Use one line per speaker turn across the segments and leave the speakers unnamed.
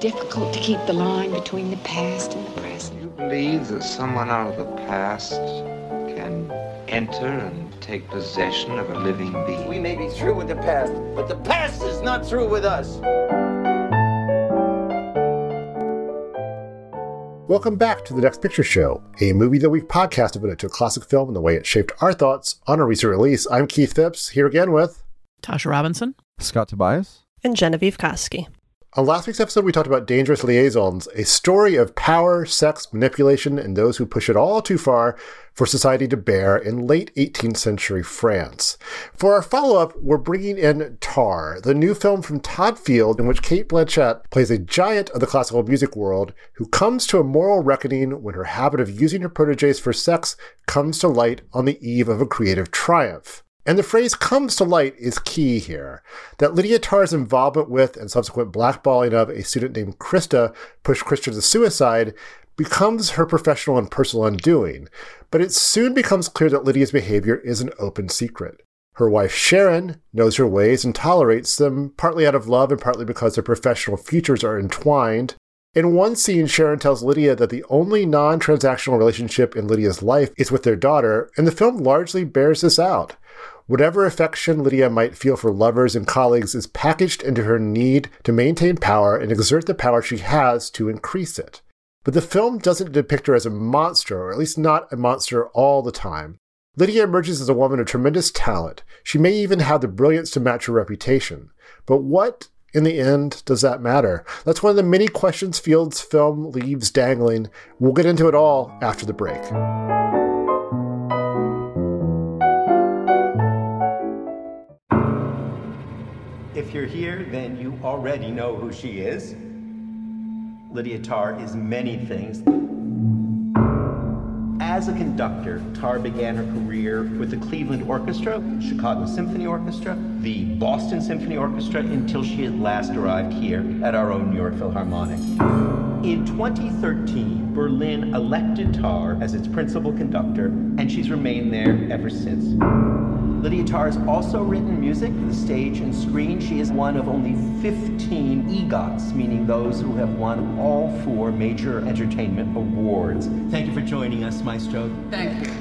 difficult to keep the line between the past and the present.
You believe that someone out of the past can enter and take possession of a living being?
We may be through with the past, but the past is not through with us.
Welcome back to the Next Picture Show, a movie that we've podcasted about to a classic film and the way it shaped our thoughts on a recent release. I'm Keith Phipps, here again with
Tasha Robinson,
Scott Tobias,
and Genevieve Koski.
On last week's episode, we talked about Dangerous Liaisons, a story of power, sex, manipulation, and those who push it all too far for society to bear in late 18th century France. For our follow up, we're bringing in Tar, the new film from Todd Field, in which Cate Blanchett plays a giant of the classical music world who comes to a moral reckoning when her habit of using her proteges for sex comes to light on the eve of a creative triumph. And the phrase comes to light is key here. That Lydia Tar's involvement with and subsequent blackballing of a student named Krista pushed Krista to suicide becomes her professional and personal undoing. But it soon becomes clear that Lydia's behavior is an open secret. Her wife Sharon knows her ways and tolerates them, partly out of love and partly because their professional futures are entwined. In one scene, Sharon tells Lydia that the only non transactional relationship in Lydia's life is with their daughter, and the film largely bears this out. Whatever affection Lydia might feel for lovers and colleagues is packaged into her need to maintain power and exert the power she has to increase it. But the film doesn't depict her as a monster, or at least not a monster all the time. Lydia emerges as a woman of tremendous talent. She may even have the brilliance to match her reputation. But what, in the end, does that matter? That's one of the many questions Field's film leaves dangling. We'll get into it all after the break.
If you're here, then you already know who she is. Lydia Tarr is many things. As a conductor, Tarr began her career with the Cleveland Orchestra, Chicago Symphony Orchestra, the Boston Symphony Orchestra, until she at last arrived here at our own New York Philharmonic. In 2013, Berlin elected Tarr as its principal conductor, and she's remained there ever since. Lydia Tarr has also written music for the stage and screen. She is one of only 15 EGOTs, meaning those who have won all four major entertainment awards. Thank you for joining us, Maestro.
Thank you.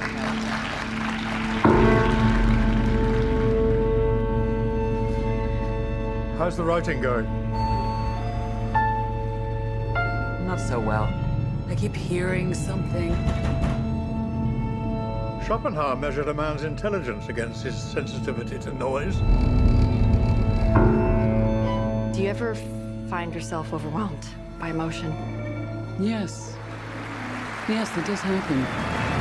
How's the writing going?
Not so well. I keep hearing something.
Schopenhauer measured a man's intelligence against his sensitivity to noise.
Do you ever find yourself overwhelmed by emotion?
Yes. Yes, that does happen.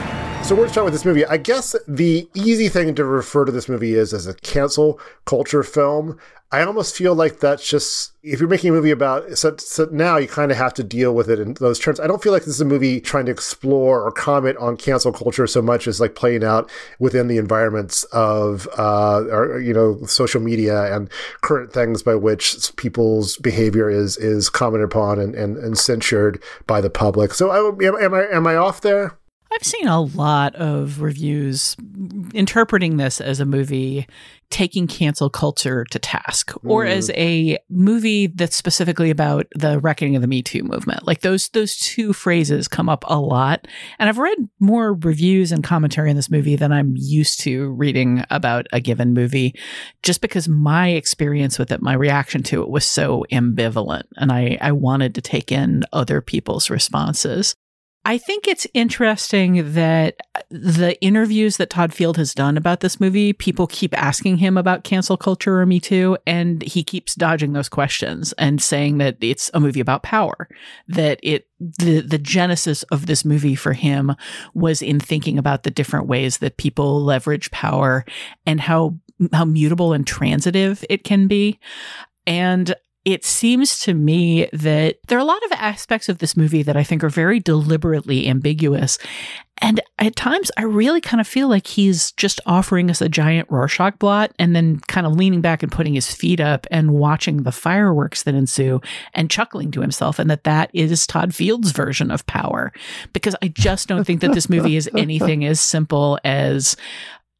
So we're to start with this movie. I guess the easy thing to refer to this movie is as a cancel culture film. I almost feel like that's just if you're making a movie about so, so now you kind of have to deal with it in those terms. I don't feel like this is a movie trying to explore or comment on cancel culture so much as like playing out within the environments of uh, or you know social media and current things by which people's behavior is is commented upon and, and, and censured by the public. So I, am, am I am I off there?
I've seen a lot of reviews interpreting this as a movie taking cancel culture to task or mm. as a movie that's specifically about the reckoning of the Me Too movement. Like those those two phrases come up a lot. And I've read more reviews and commentary on this movie than I'm used to reading about a given movie just because my experience with it, my reaction to it was so ambivalent and I I wanted to take in other people's responses. I think it's interesting that the interviews that Todd Field has done about this movie, people keep asking him about cancel culture or Me Too, and he keeps dodging those questions and saying that it's a movie about power. That it the the genesis of this movie for him was in thinking about the different ways that people leverage power and how how mutable and transitive it can be. And it seems to me that there are a lot of aspects of this movie that I think are very deliberately ambiguous. And at times, I really kind of feel like he's just offering us a giant Rorschach blot and then kind of leaning back and putting his feet up and watching the fireworks that ensue and chuckling to himself. And that that is Todd Field's version of power. Because I just don't think that this movie is anything as simple as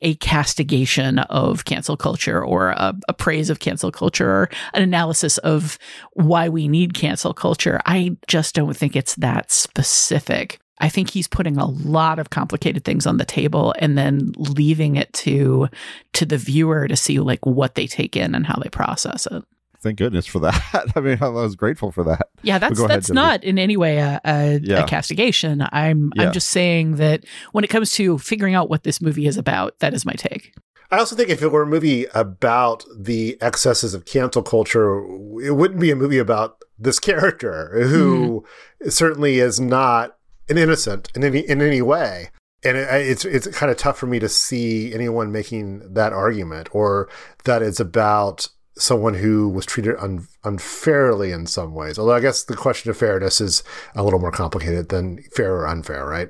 a castigation of cancel culture or a, a, praise of cancel culture or an analysis of why we need cancel culture. I just don't think it's that specific. I think he's putting a lot of complicated things on the table and then leaving it to to the viewer to see like what they take in and how they process it.
Thank goodness for that. I mean, I was grateful for that.
Yeah, that's that's ahead, not in any way a, a, yeah. a castigation. I'm yeah. I'm just saying that when it comes to figuring out what this movie is about, that is my take.
I also think if it were a movie about the excesses of cancel culture, it wouldn't be a movie about this character who mm. certainly is not an innocent in any in any way. And it, it's it's kind of tough for me to see anyone making that argument or that it's about someone who was treated un- unfairly in some ways. Although I guess the question of fairness is a little more complicated than fair or unfair, right?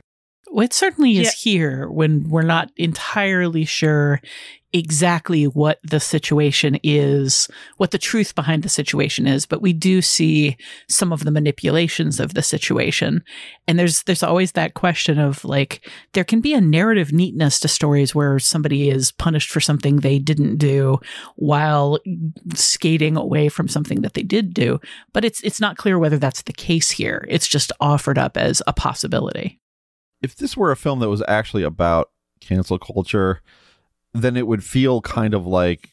Well, it certainly is here when we're not entirely sure exactly what the situation is, what the truth behind the situation is, but we do see some of the manipulations of the situation. And there's there's always that question of like there can be a narrative neatness to stories where somebody is punished for something they didn't do while skating away from something that they did do, but it's it's not clear whether that's the case here. It's just offered up as a possibility.
If this were a film that was actually about cancel culture, then it would feel kind of like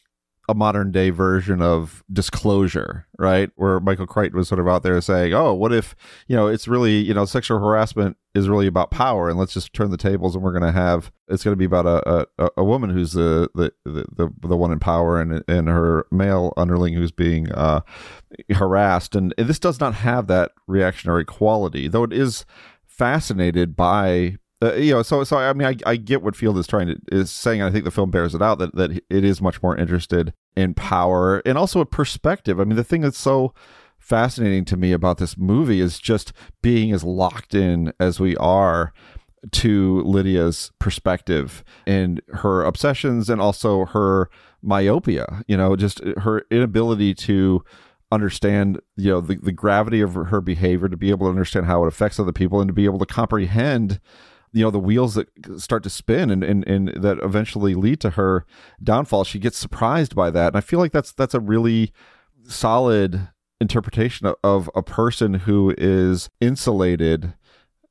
a modern day version of disclosure, right? Where Michael Crichton was sort of out there saying, "Oh, what if you know it's really you know sexual harassment is really about power, and let's just turn the tables, and we're going to have it's going to be about a, a, a woman who's the, the the the one in power, and and her male underling who's being uh, harassed, and this does not have that reactionary quality, though it is fascinated by uh, you know, so so I mean, I, I get what Field is trying to is saying. and I think the film bears it out that that it is much more interested in power and also a perspective. I mean, the thing that's so fascinating to me about this movie is just being as locked in as we are to Lydia's perspective and her obsessions and also her myopia. You know, just her inability to understand you know the, the gravity of her behavior to be able to understand how it affects other people and to be able to comprehend you know the wheels that start to spin and, and and that eventually lead to her downfall she gets surprised by that. And i feel like that's that's a really solid interpretation of, of a person who is insulated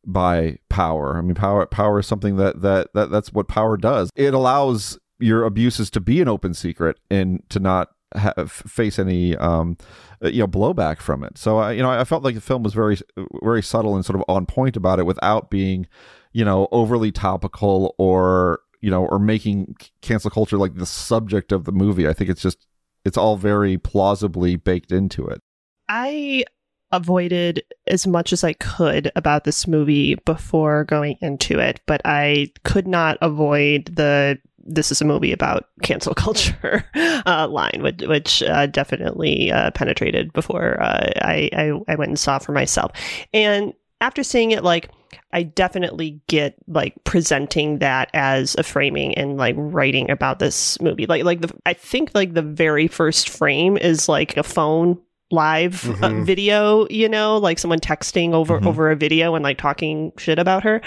by power. I mean power power is something that that, that that's what power does. It allows your abuses to be an open secret and to not have, face any um, you know blowback from it. So I you know I felt like the film was very very subtle and sort of on point about it without being you know, overly topical or, you know, or making cancel culture like the subject of the movie. I think it's just, it's all very plausibly baked into it.
I avoided as much as I could about this movie before going into it, but I could not avoid the this is a movie about cancel culture uh, line, which, which uh, definitely uh, penetrated before uh, I, I, I went and saw for myself. And after seeing it, like I definitely get like presenting that as a framing and like writing about this movie. Like like the I think like the very first frame is like a phone live uh, mm-hmm. uh, video, you know, like someone texting over mm-hmm. over a video and like talking shit about her.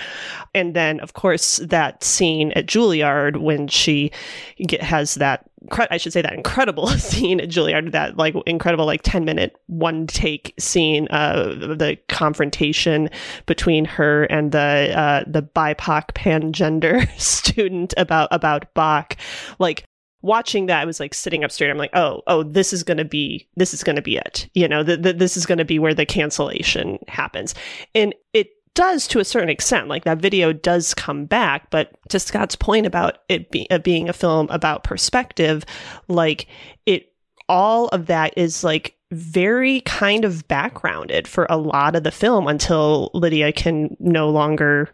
And then of course that scene at Juilliard when she get, has that I should say that incredible scene at Juilliard, that like incredible like 10 minute one take scene uh the confrontation between her and the uh the BIPOC pangender student about about Bach. Like watching that, I was like sitting up straight. I'm like, oh, oh, this is to be, this is to be it. You know, the, this is to be where the cancellation happens. And it does to a certain extent. Like that video does come back. But to Scott's point about it be, being a film about perspective, like it, all of that is like very kind of backgrounded for a lot of the film until Lydia can no longer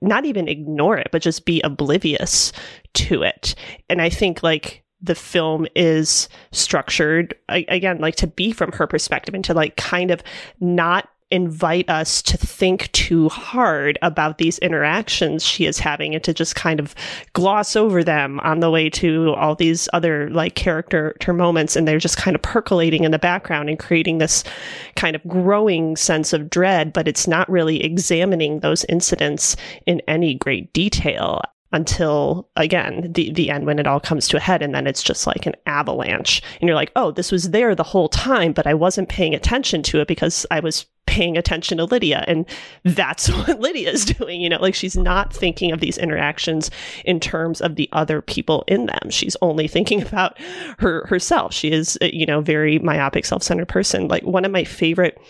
not even ignore it, but just be oblivious to it. And I think like the film is structured again like to be from her perspective and to like kind of not invite us to think too hard about these interactions she is having and to just kind of gloss over them on the way to all these other like character moments. And they're just kind of percolating in the background and creating this kind of growing sense of dread but it's not really examining those incidents in any great detail until again the the end when it all comes to a head and then it's just like an avalanche. And you're like oh this was there the whole time but I wasn't paying attention to it because I was paying attention to Lydia. And that's what Lydia is doing you know like she's not thinking of these interactions in terms of the other people in them. She's only thinking about her herself. She is uh, you know very myopic self-centered person. Like one of my favorite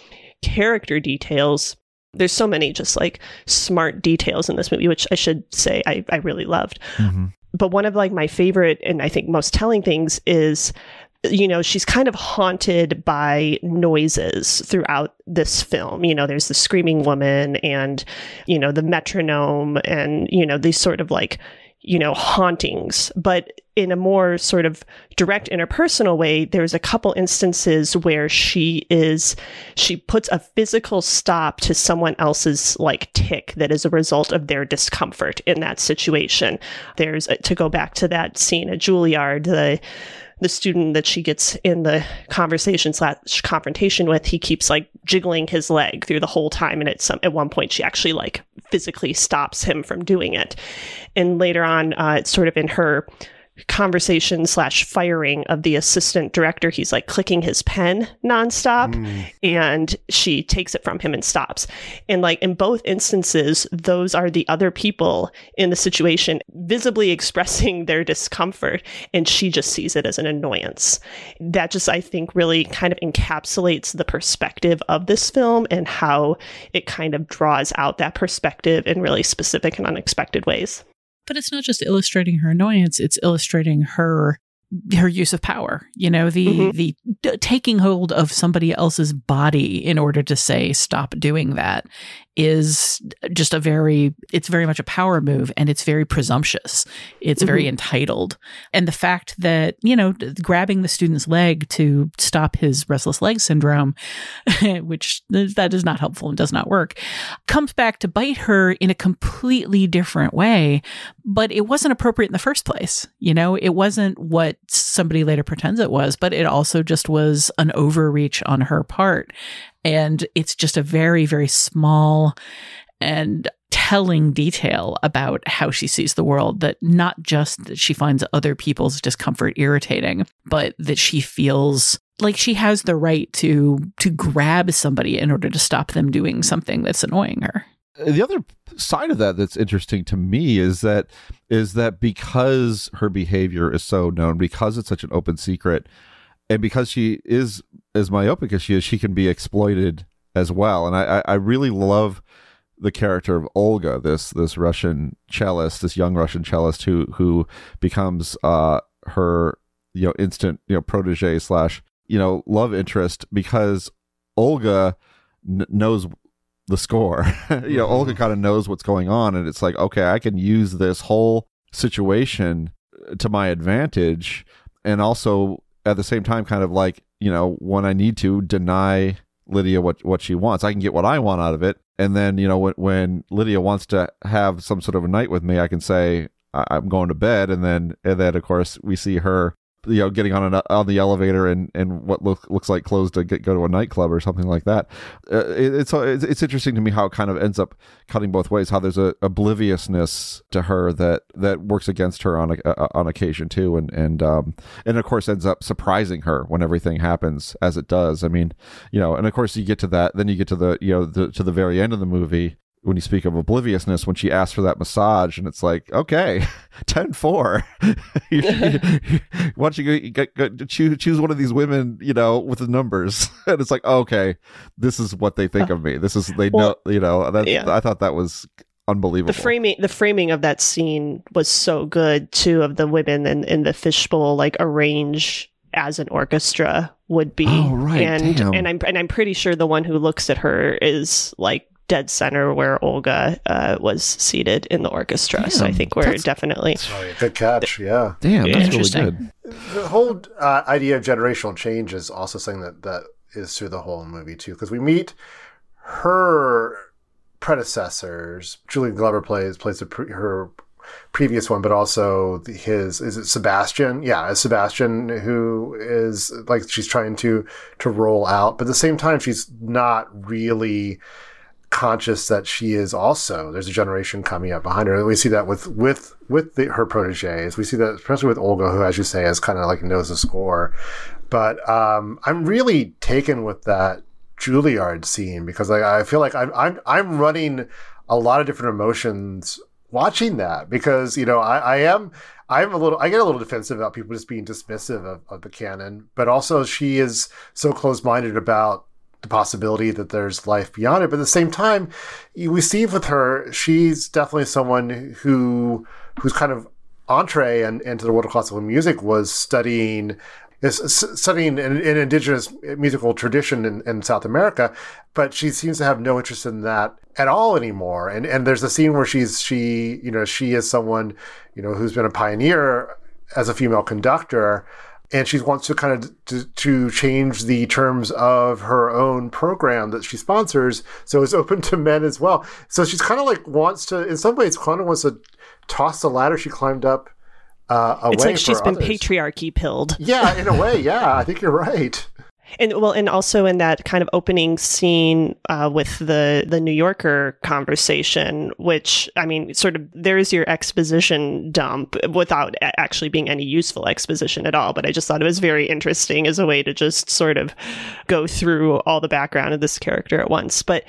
character details there's so many just like smart details in this movie, which I should say I, I really loved. Mm-hmm. But one of like my favorite and I think most telling things is you know, she's kind of haunted by noises throughout this film. You know, there's the screaming woman and, you know, the metronome and, you know, these sort of like you know, hauntings. But in a more sort of direct interpersonal way, there's a couple instances where she is, she puts a physical stop to someone else's like tick that is a result of their discomfort in that situation. There's, a, to go back to that scene at Juilliard, the, the student that she gets in the conversation slash confrontation with, he keeps like jiggling his leg through the whole time. And at some, at one point, she actually like physically stops him from doing it. And later on, uh, it's sort of in her conversation slash firing of the assistant director. He's like clicking his pen nonstop mm. and she takes it from him and stops. And like in both instances, those are the other people in the situation visibly expressing their discomfort and she just sees it as an annoyance. That just, I think, really kind of encapsulates the perspective of this film and how it kind of draws out that perspective in really specific and unexpected ways.
But it's not just illustrating her annoyance, it's illustrating her her use of power you know the mm-hmm. the d- taking hold of somebody else's body in order to say stop doing that is just a very it's very much a power move and it's very presumptuous. It's mm-hmm. very entitled. And the fact that you know grabbing the student's leg to stop his restless leg syndrome which that is not helpful and does not work comes back to bite her in a completely different way. But it wasn't appropriate in the first place you know? It wasn't what somebody later pretends it was but it also just was an overreach on her part and it's just a very, very small and telling detail about how she sees the world that not just that she finds other people's discomfort irritating, but that she feels like she has the right to to grab somebody in order to stop them doing something that's annoying her.
The other side of that that's interesting to me is that is that because her behavior is so known, because it's such an open secret, and because she is as myopic as she is, she can be exploited as well. And I, I really love the character of Olga, this this Russian cellist, this young Russian cellist who who becomes uh, her you know instant you know protege slash you know love interest because Olga n- knows the score. you know, Olga kind of knows what's going on, and it's like okay, I can use this whole situation to my advantage, and also at the same time, kind of like you know, when I need to deny Lydia what what she wants, I can get what I want out of it. And then you know, when when Lydia wants to have some sort of a night with me, I can say I'm going to bed, and then and then of course we see her you know getting on an, on the elevator and and what look, looks like clothes to get, go to a nightclub or something like that. Uh, it, it's it's interesting to me how it kind of ends up cutting both ways how there's a obliviousness to her that that works against her on a, uh, on occasion too. And and um and of course ends up surprising her when everything happens as it does. I mean you know and of course you get to that then you get to the you know the, to the very end of the movie when you speak of obliviousness when she asks for that massage and it's like okay 10 4 why don't you go, go, go, choose, choose one of these women you know with the numbers and it's like okay this is what they think of me this is they well, know you know that, yeah. i thought that was unbelievable
the framing the framing of that scene was so good too of the women in, in the fishbowl like arrange as an orchestra would be.
Oh, right.
And
Damn.
and I'm and I'm pretty sure the one who looks at her is like dead center where Olga uh, was seated in the orchestra. Damn, so I think we're definitely
good catch. Yeah,
damn, that's really good.
The whole uh, idea of generational change is also something that that is through the whole movie too, because we meet her predecessors. Julian Glover plays plays pre- her previous one, but also his is it Sebastian? Yeah, it's Sebastian who is like she's trying to to roll out, but at the same time she's not really conscious that she is also there's a generation coming up behind her. And we see that with with with the, her proteges. We see that especially with Olga, who, as you say, is kind of like knows the score. But um, I'm really taken with that Juilliard scene because like, I feel like I'm I'm I'm running a lot of different emotions watching that because you know I, I am I'm a little I get a little defensive about people just being dismissive of, of the canon, but also she is so close minded about the possibility that there's life beyond it. But at the same time, we see with her, she's definitely someone who who's kind of entree and into the world of classical music was studying is studying an, an, indigenous musical tradition in, in, South America, but she seems to have no interest in that at all anymore. And and there's a scene where she's she you know she is someone you know who's been a pioneer as a female conductor, and she wants to kind of to, to change the terms of her own program that she sponsors, so it's open to men as well. So she's kind of like wants to in some ways kind of wants to toss the ladder she climbed up uh,
it's like she's been
others.
patriarchy pilled.
Yeah, in a way, yeah, I think you're right.
And well, and also in that kind of opening scene uh, with the the New Yorker conversation, which I mean, sort of there's your exposition dump without actually being any useful exposition at all. But I just thought it was very interesting as a way to just sort of go through all the background of this character at once. But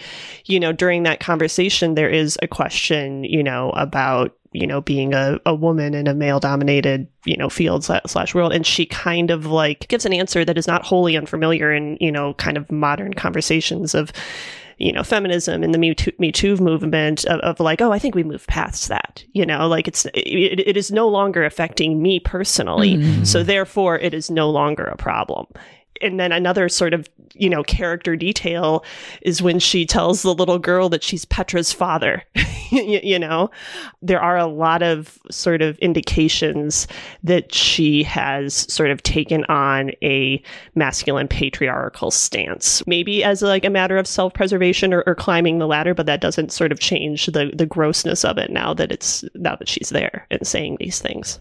you know, during that conversation, there is a question, you know, about you know, being a, a woman in a male dominated, you know, field slash world. And she kind of like gives an answer that is not wholly unfamiliar in, you know, kind of modern conversations of, you know, feminism and the Me Too, Me Too movement of, of, like, oh, I think we moved past that. You know, like it's, it, it is no longer affecting me personally. Mm-hmm. So therefore, it is no longer a problem and then another sort of you know character detail is when she tells the little girl that she's Petra's father. you, you, know, there are a lot of sort of indications that she has sort of taken on a masculine patriarchal stance, maybe as like a matter of self preservation or, or climbing the ladder, but that doesn't sort of change the the grossness of it now that it's now that she's there and saying these things.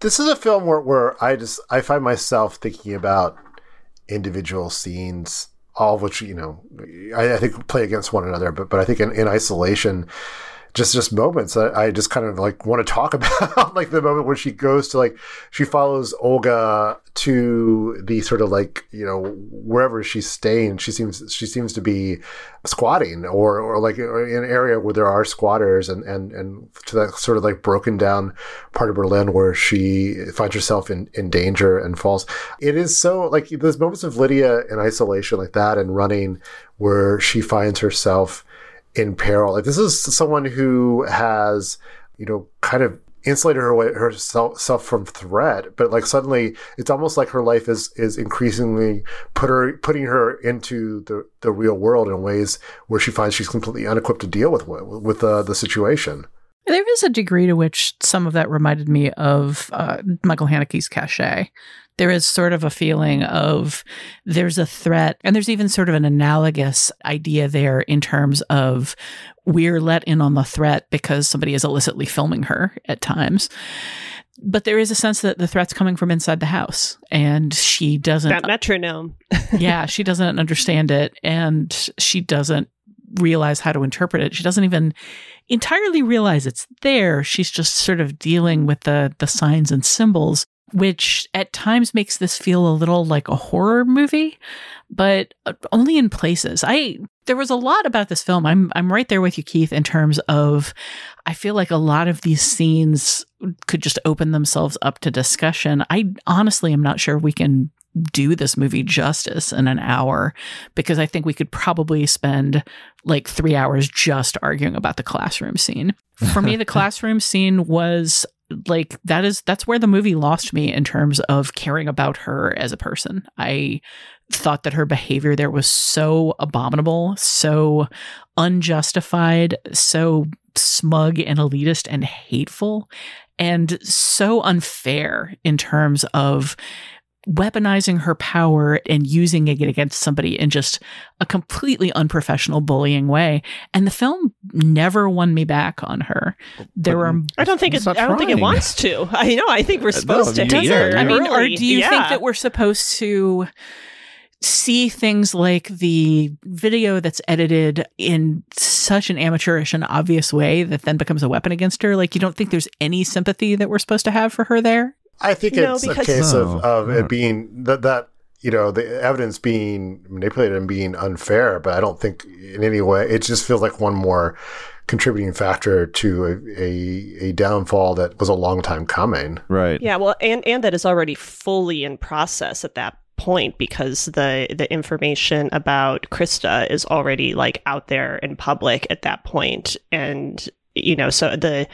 This is a film where, where I just I find myself thinking about individual scenes, all of which you know I, I think play against one another. But but I think in, in isolation, just just moments that I just kind of like want to talk about, like the moment when she goes to like she follows Olga to the sort of like you know wherever she's staying. She seems she seems to be squatting or or like in an area where there are squatters and and and to that sort of like broken down part of Berlin where she finds herself in in danger and falls. It is so like those moments of Lydia in isolation like that and running where she finds herself in peril. Like this is someone who has, you know, kind of insulated her herself from threat, but like suddenly it's almost like her life is is increasingly put her putting her into the the real world in ways where she finds she's completely unequipped to deal with with uh, the situation.
There is a degree to which some of that reminded me of uh, Michael Haneke's Caché there is sort of a feeling of there's a threat, and there's even sort of an analogous idea there in terms of we're let in on the threat because somebody is illicitly filming her at times. But there is a sense that the threat's coming from inside the house, and she doesn't.
That metronome.
yeah, she doesn't understand it, and she doesn't realize how to interpret it. She doesn't even entirely realize it's there. She's just sort of dealing with the the signs and symbols which at times makes this feel a little like a horror movie, but uh, only in places. I there was a lot about this film. I'm I'm right there with you, Keith, in terms of I feel like a lot of these scenes could just open themselves up to discussion. I honestly am not sure we can do this movie justice in an hour because I think we could probably spend like three hours just arguing about the classroom scene. For me, the classroom scene was like that is that's where the movie lost me in terms of caring about her as a person. I thought that her behavior there was so abominable, so unjustified, so smug and elitist and hateful and so unfair in terms of weaponizing her power and using it against somebody in just a completely unprofessional bullying way and the film never won me back on her there were
i don't think it i don't think it wants to i know i think we're supposed no, to
hate her i mean or do you yeah. think that we're supposed to see things like the video that's edited in such an amateurish and obvious way that then becomes a weapon against her. Like, you don't think there's any sympathy that we're supposed to have for her there?
I think
No,
it's a case
No,
of, of
yeah.
it being that that you know the evidence being manipulated and being unfair, but I don't think in any way it just feels like one more contributing factor to a, a, a downfall that was a long time coming.
Right.
Yeah, well, and and that is already fully in process at that point because the the information about Krista is already like out there in public at that point, and you know, so the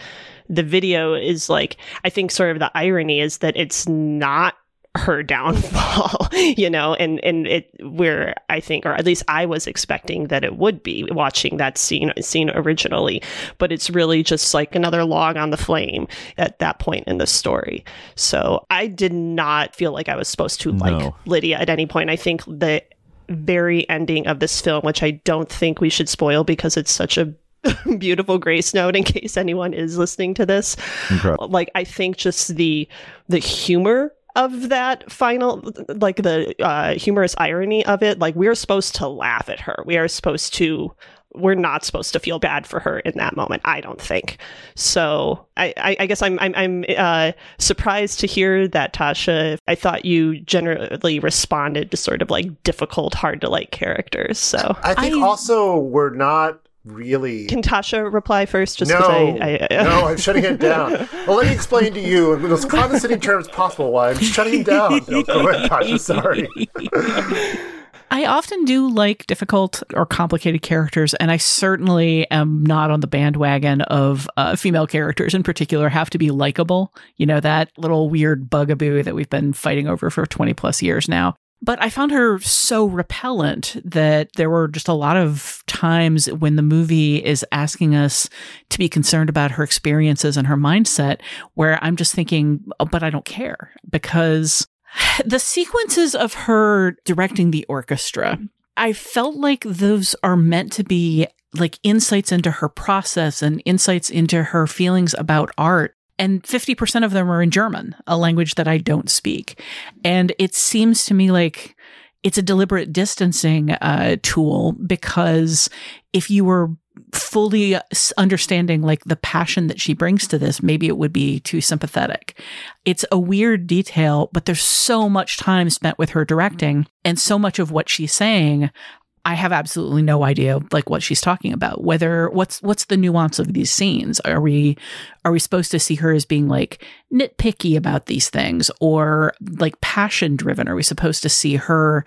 the video is like I think sort of the irony is that it's not her downfall you know and and it where i think or at least i was expecting that it would be watching that scene scene originally but it's really just like another log on the flame at that point in the story. So i did not feel like i was supposed to like lydia at any point. I think the very ending of this film which i don't think we should spoil because it's such a beautiful grace note in case anyone is listening to this.
Incredible.
like i think just the the humor of that final like the uh humorous irony of it like we're supposed to laugh at her. We are supposed to we're not supposed to feel bad for her in that moment i don't think. So i i, I guess i'm i'm, I'm uh surprised to hear that tasha i thought you generally responded to sort of like difficult hard to like characters so.
I think
I-
also we're not really.
can tasha reply first just
no,
'cause I, I,
no, I'm shutting it down. Well, let me explain to you in the most condescending terms possible why I'm shutting it down. No, go ahead, Tasha. Sorry.
I often do like difficult or complicated characters, and I certainly am not on the bandwagon of uh, female characters in particular have to be likable. You know, that little weird bugaboo that we've been fighting over for 20 plus years now. But I found her so repellent that there were just a lot of times when the movie is asking us to be concerned about her experiences and her mindset, where I'm just thinking, oh, but I don't care because the sequences of her directing the orchestra, I felt like those are meant to be like insights into her process and insights into her feelings about art. And 50% of them are in German, a language that I don't speak. And it seems to me like it's a deliberate distancing uh, tool because if you were fully understanding like the passion that she brings to this, maybe it would be too sympathetic. It's a weird detail, but there's so much time spent with her directing and so much of what she's saying. I have absolutely no idea like what she's talking about. Whether what's what's the nuance of these scenes? Are we are we supposed to see her as being like nitpicky about these things or like passion driven? Are we supposed to see her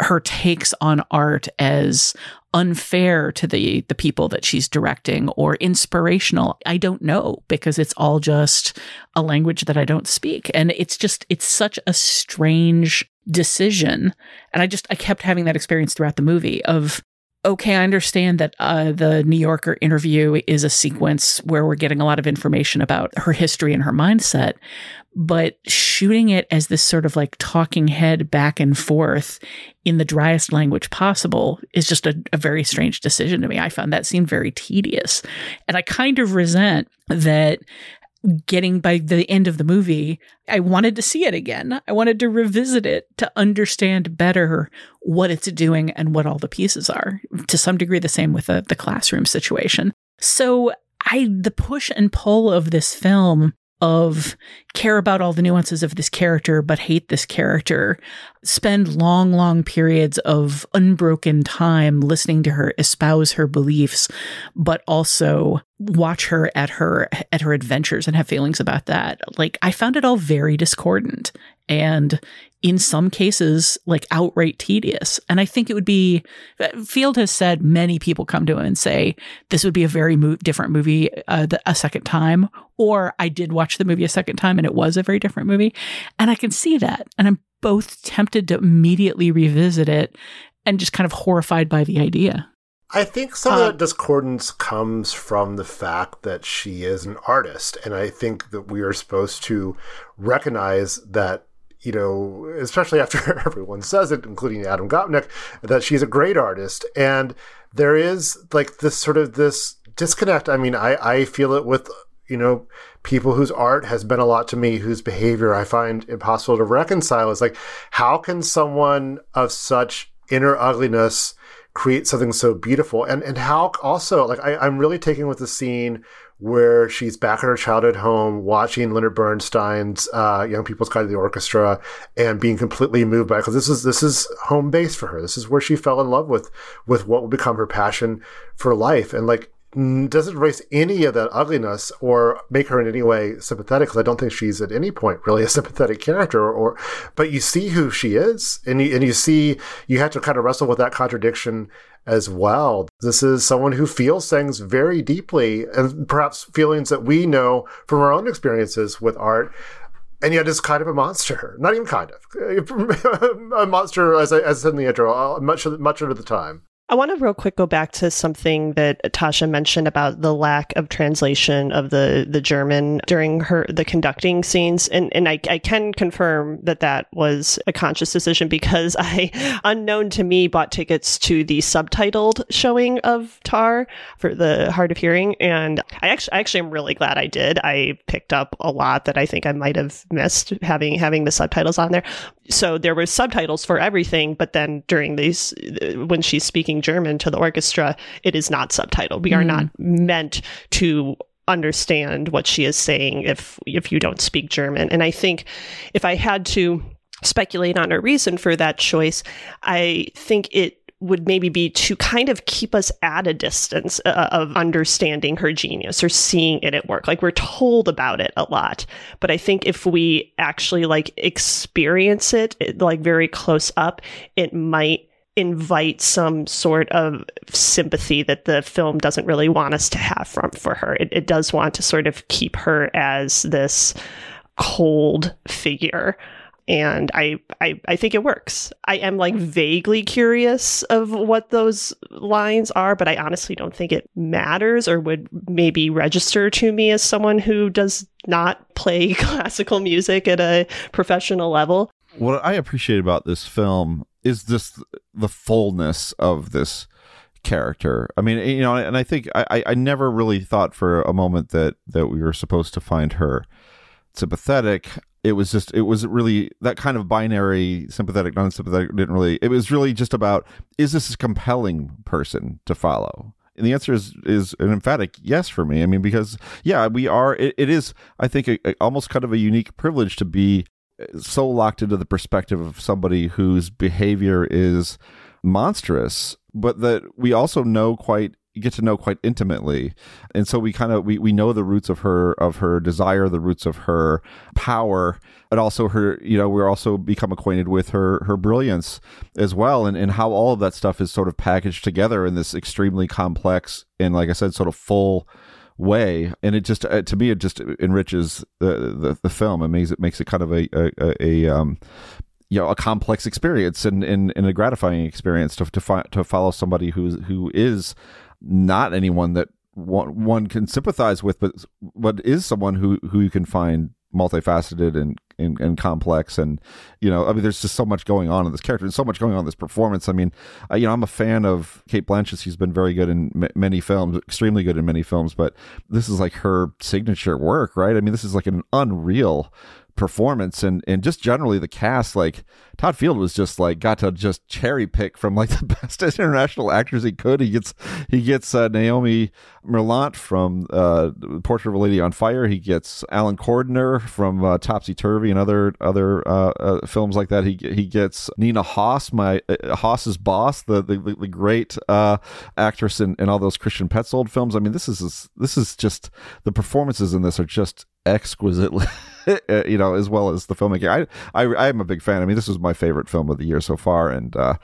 her takes on art as unfair to the the people that she's directing or inspirational i don't know because it's all just a language that i don't speak and it's just it's such a strange decision and i just i kept having that experience throughout the movie of okay i understand that uh, the new yorker interview is a sequence where we're getting a lot of information about her history and her mindset but shooting it as this sort of like talking head back and forth in the driest language possible is just a, a very strange decision to me. I found that scene very tedious. And I kind of resent that getting by the end of the movie, I wanted to see it again. I wanted to revisit it to understand better what it's doing and what all the pieces are. To some degree, the same with the, the classroom situation. So I, the push and pull of this film of care about all the nuances of this character, but hate this character, spend long, long periods of unbroken time listening to her espouse her beliefs, but also watch her at her at her adventures and have feelings about that. Like I found it all very discordant and in some cases like outright tedious. And I think it would be Field has said many people come to him and say this would be a very mo- different movie uh, the, a second time or I did watch the movie a second time and it was a very different movie. And I can see that. And I'm both tempted to immediately revisit it and just kind of horrified by the idea.
I think some of that discordance comes from the fact that she is an artist. And I think that we are supposed to recognize that, you know, especially after everyone says it, including Adam Gopnik, that she's a great artist. And there is like this sort of this disconnect. I mean, I, I feel it with, you know, people whose art has been a lot to me, whose behavior I find impossible to reconcile. Is like, how can someone of such inner ugliness create something so beautiful? And and how also like I, I'm really taken with the scene where she's back in her childhood home watching Leonard Bernstein's uh, Young People's Guide to the Orchestra and being completely moved by it because this is this is home base for her. This is where she fell in love with with what will become her passion for life. And like doesn't erase any of that ugliness or make her in any way sympathetic because I don't think she's at any point really a sympathetic character or, or but you see who she is and you, and you see you have to kind of wrestle with that contradiction as well. This is someone who feels things very deeply and perhaps feelings that we know from our own experiences with art and yet is kind of a monster. Not even kind of a monster, as I, as I said in the intro, uh, much much of the time.
I want to real quick go back to something that Tasha mentioned about the lack of translation of the the German during her the conducting scenes, and and I, I can confirm that that was a conscious decision because I, unknown to me, bought tickets to the subtitled showing of Tar for the Hard of Hearing, and I actually I actually am really glad I did. I picked up a lot that I think I might have missed having having the subtitles on there. So there were subtitles for everything, but then during these when she's speaking German to the orchestra, it is not subtitled. We are not meant to understand what she is saying if if you don't speak German. And I think if I had to speculate on a reason for that choice, I think it would maybe be to kind of keep us at a distance uh, of understanding her genius or seeing it at work. Like we're told about it a lot, but I think if we actually like experience it like very close up, it might invite some sort of sympathy that the film doesn't really want us to have from for her. It, it does want to sort of keep her as this cold figure and I, I I think it works. I am like vaguely curious of what those lines are, but I honestly don't think it matters or would maybe register to me as someone who does not play classical music at a professional level.
What I appreciate about this film is this the fullness of this character. I mean, you know, and I think I, I never really thought for a moment that that we were supposed to find her sympathetic. It was just it was really that kind of binary sympathetic non-sympathetic didn't really it was really just about is this a compelling person to follow? And the answer is is an emphatic yes for me. I mean because yeah we are it, it is i think a, a, almost kind of a unique privilege to be so locked into the perspective of somebody whose behavior is monstrous but that we also know quite get to know quite intimately. And so we kind of we, we know the roots of her of her desire the roots of her power and also her you know we're also become acquainted with her her brilliance as well and, and how all of that stuff is sort of packaged together in this extremely complex and like i said sort of full way. And it just uh, to me it just enriches the the, the film. It makes it makes it kind of a a, a, um you know a complex experience and, and, and a gratifying experience to to, fi- to follow somebody who's who is not anyone that one, one can sympathize with, but but is someone who who you can find multifaceted and, and, and complex. And you know i mean there's just so much going on in this character and so much going on in this performance. I mean uh, you know i'm a fan of cate blanchett she's been very good in m- many films extremely good in many films but this is like her signature work right? I mean this is like an unreal performance and and just generally the cast like Todd Field was just like got to just cherry pick from like the best international actors he could. He gets he gets uh, Noémie Merlant from uh, Portrait of a Lady on Fire. He gets Allan Corduner from uh, Topsy Turvy and other other uh, uh, films like that. He he gets Nina Hoss, my uh, Hoss's boss, the the, the great actress in, in all those Christian Petzold films. I mean, this is this is just the performances in this are just exquisitely you know as well as the filmmaking. I, I i am a big fan. I mean this was my favorite film of the year so far and uh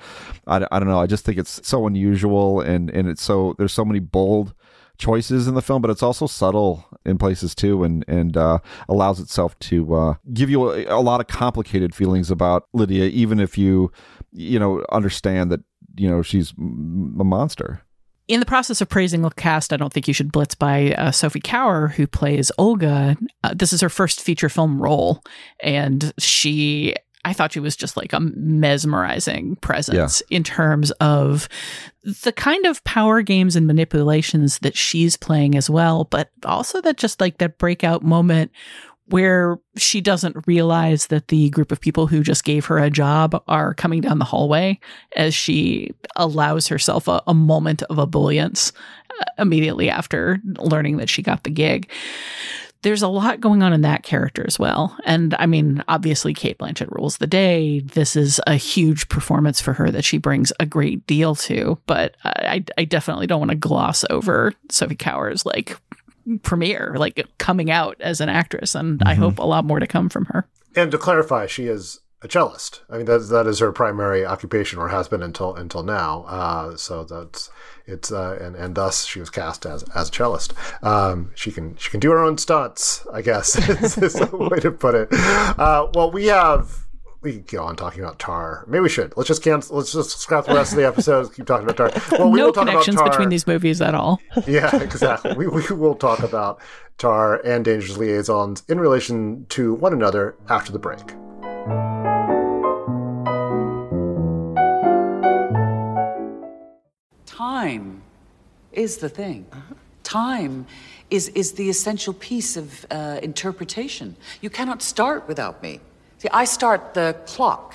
I, I don't know. I just think it's so unusual and and it's so there's so many bold choices in the film but it's also subtle in places too and and uh allows itself to uh give you a, a lot of complicated feelings about lydia even if you you know understand that you know she's a monster
in the process of praising the cast, I don't think you should blitz by uh, Sophie Kauer, who plays Olga. Uh, this is her first feature film role, and she I thought she was just like a mesmerizing presence in terms of the kind of power games and manipulations that she's playing as well, but also that just like that breakout moment where she doesn't realize that the group of people who just gave her a job are coming down the hallway as she allows herself a, a moment of ebullience uh, immediately after learning that she got the gig. There's a lot going on in that character as well. And I mean, obviously, Cate Blanchett rules the day. This is a huge performance for her that she brings a great deal to. But I, I definitely don't want to gloss over Sophie Kauer's like premiere, like coming out as an actress, and mm-hmm. I hope a lot more to come from her.
And to clarify, she is a cellist. I mean, that that is her primary occupation, or has been until until now. Uh, so that's it's uh, and and thus she was cast as as a cellist. Um, she can she can do her own stunts, I guess is, is the way to put it. Uh, well, we have we can go on talking about Tar. Maybe we should. Let's just cancel. Let's just scrap the rest of the episode. Keep talking about Tar.
Well, we no will talk connections about Tar. between these movies at all.
yeah, exactly. we we will talk about Tar and Dangerous Liaisons in relation to one another after the break.
Time is the thing. Uh-huh. Time is, is the essential piece of uh, interpretation. You cannot start without me. See, I start the clock.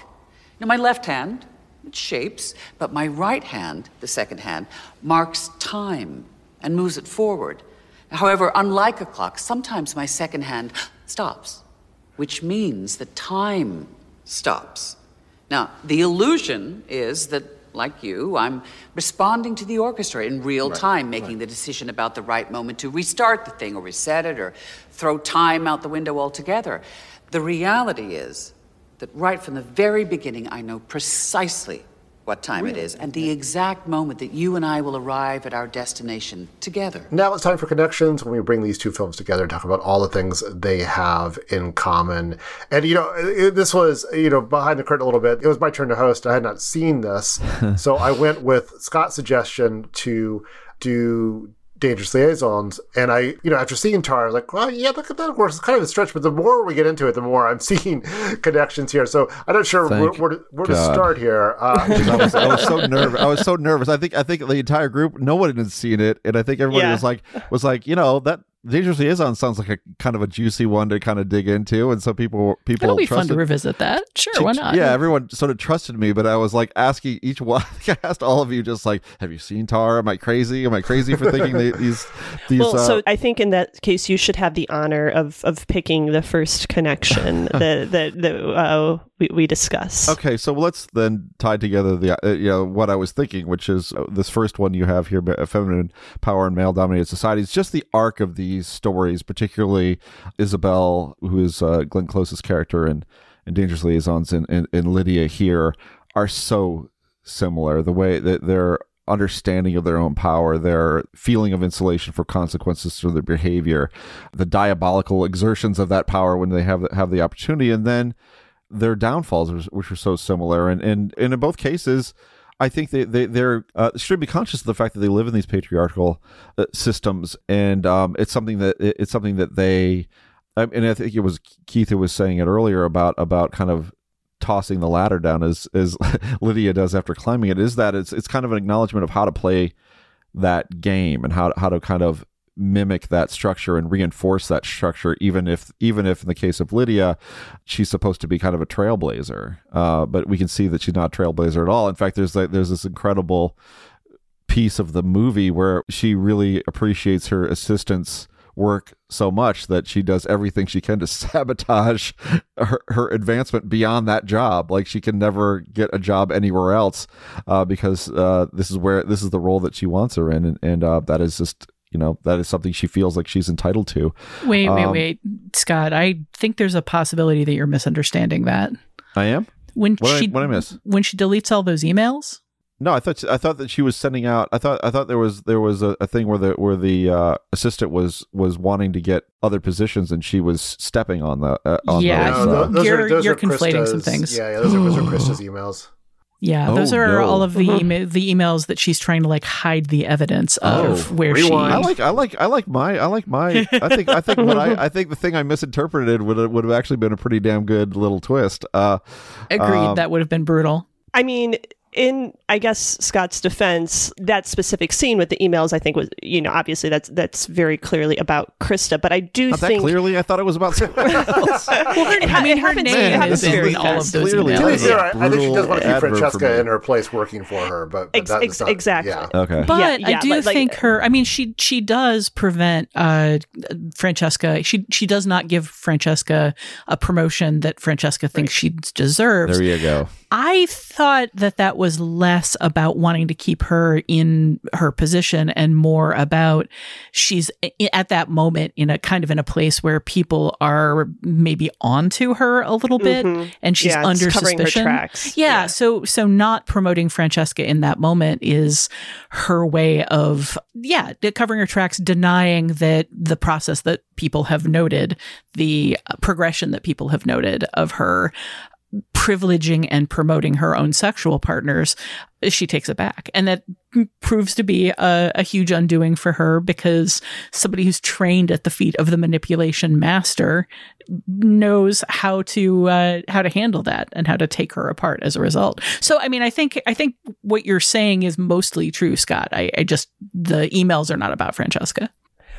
Now, my left hand, it shapes, but my right hand, the second hand, marks time and moves it forward. However, unlike a clock, sometimes my second hand stops, which means that time stops. Now, the illusion is that, like you, I'm responding to the orchestra in real right, time, making right. the decision about the right moment to restart the thing or reset it or throw time out the window altogether. The reality is that right from the very beginning, I know precisely what time really? it is and the exact moment that you and I will arrive at our destination together.
Now it's time for connections when we bring these two films together and talk about all the things they have in common. And, you know, it, this was, you know, behind the curtain a little bit. It was my turn to host. I had not seen this. so I went with Scott's suggestion to do dangerous liaisons. And I, you know, after seeing Tar, I was like, well, yeah, look at that works. It's kind of a stretch, but the more we get into it, the more I'm seeing connections here. So I'm not sure where, where, to, where to, start here. Uh,
I, was, I, was, so nervous. I was so nervous. I think I think the entire group, no one had seen it, and I think everybody yeah. was like, was like, you know, that Dangerous Liaison sounds like a kind of a juicy one to kind of dig into, and so people people
it'll be trusted, fun to revisit that. Sure, why not?
Yeah, everyone sort of trusted me, but I was like asking each one. I asked all of you just like, have you seen Tar? Am I crazy? Am I crazy for thinking these these?
Well, uh, so I think in that case you should have the honor of of picking the first connection that that that uh, we, we discuss.
Okay, so let's then tie together the uh, you know what I was thinking, which is uh, this first one you have here, feminine power in male dominated societies. Just the arc of these stories, particularly Isabel, who is uh, Glenn Close's character in, in Dangerous Liaisons, and, and, and Lydia here, are so similar. The way that their understanding of their own power, their feeling of insulation for consequences through their behavior, the diabolical exertions of that power when they have have the opportunity, and then their downfalls, which are so similar. And, and, and in both cases, I think they, they, they're uh, extremely conscious of the fact that they live in these patriarchal uh, systems. And um, it's something that it's something that they, and I think it was Keith who was saying it earlier about, about kind of tossing the ladder down as, as Lydia does after climbing it is that it's, it's kind of an acknowledgement of how to play that game and how, how to kind of mimic that structure and reinforce that structure even if even if in the case of lydia she's supposed to be kind of a trailblazer. Uh, but we can see that she's not a trailblazer at all. In fact there's like there's this incredible piece of the movie where she really appreciates her assistant's work so much that she does everything she can to sabotage her, her advancement beyond that job. Like she can never get a job anywhere else uh, because uh, this is where this is the role that she wants her in. And, and uh, that is just you know that is something she feels like she's entitled to.
Wait wait um, wait scott i think there's a possibility that you're misunderstanding that.
I am?
When
what
she
I, what I miss?
when she deletes all those emails?
No i thought i thought that she was sending out i thought i thought there was there was a, a thing where the where the uh, assistant was was wanting to get other positions and she was stepping on the uh, on
yeah those, no, those you're, are, those you're conflating some things.
yeah, yeah those are those are krista's emails
Yeah, those
Oh,
are
no.
all of the
Mhm.
ema- the emails that she's trying to like hide the evidence of where she.
I like I like I like my I like my I think I think what I I think the thing I misinterpreted would have, would have actually been a pretty damn good little twist. Uh
Agreed,
um,
that would have been brutal.
I mean, in I guess Scott's defense, that specific scene with the emails, I think was you know obviously that's that's very clearly about Krista, but I do
not that
think
clearly I thought it was about someone else.
I mean, her name
Man,
is in all of those
Clearly
To be
emails.
fair, I, I think she does want to keep
adverb for me.
Francesca in her place working for her, but, but
Ex-
that's
ex-
not,
exactly.
Yeah.
Okay.
But
Yeah,
I do
like- like-
think her. I mean, she she does prevent uh, Francesca. She she does not give Francesca a promotion that Francesca thinks she deserves.
There you go.
I thought that that was less about wanting to keep her in her position and more about she's at that moment in a kind of in a place where people are maybe onto her a little bit
Mhm.
and she's
Yeah,
under suspicion.
tracks.
Yeah, so so not promoting Francesca in that moment is her way of yeah, covering her tracks denying that the process that people have noted, the uh, progression that people have noted of her privileging and promoting her own sexual partners, she takes it back. And that proves to be a, a huge undoing for her because somebody who's trained at the feet of the manipulation master knows how to uh, how to handle that and how to take her apart as a result. So I mean I think I think what you're saying is mostly true, Scott. I, I just the emails are not about Francesca.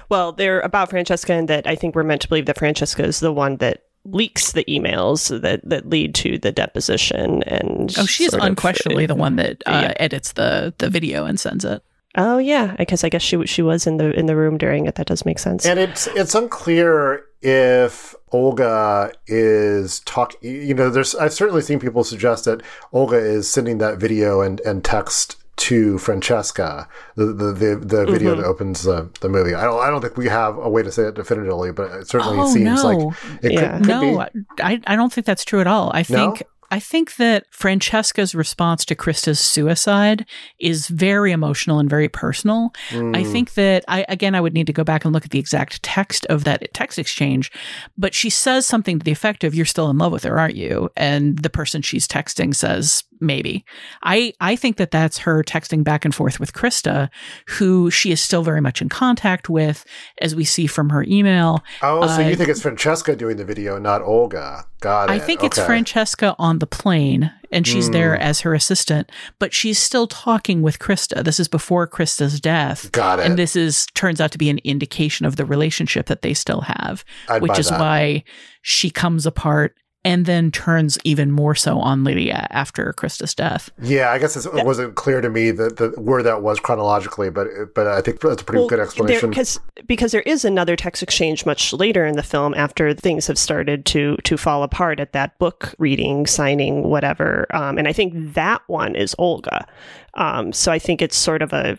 Well, they're about Francesca, and that I think we're meant to believe that Francesca is the one that leaks the emails that that lead to the deposition. And
Oh, she's
sort of-
unquestionably the one that uh,
Yeah.
edits the the video and sends it.
Oh yeah, I guess I guess she she was in the in the room during it. That does make sense.
And it's it's unclear if Olga is talking. You know, there's I've certainly seen people suggest that Olga is sending that video and and text to Francesca, the the the, the video
Mhm.
that opens the, the movie. I don't I don't think we have a way to say it definitively, but it certainly
Oh,
seems
no.
like it
Yeah.
could, could
no,
be.
I I don't think that's true at all. I
No?
think I think that Francesca's response to Krista's suicide is very emotional and very personal. I
Mm.
think that I again I would need to go back and look at the exact text of that text exchange, but she says something to the effect of "You're still in love with her, aren't you?" And the person she's texting says maybe. I I think that that's her texting back and forth with Krista, who she is still very much in contact with, as we see from her email.
Oh, so
Uh,
you think it's Francesca doing the video, not Olga? Got it.
I think it's Francesca on the plane and she's there
Mm.
as her assistant, but she's still talking with Krista. This is before Krista's death.
Got it.
And this is turns out to be an indication of the relationship that they still have,
I'd
which is
that.
why she comes apart and then turns even more so on Lydia after Krista's death.
Yeah, I guess it wasn't clear to me that, that where that was chronologically, but but I think that's a pretty good explanation.
Because because there is another text exchange much later in the film after things have started to to fall apart at that book reading, signing, whatever. Um, and I think that one is Olga. Um, so I think it's sort of a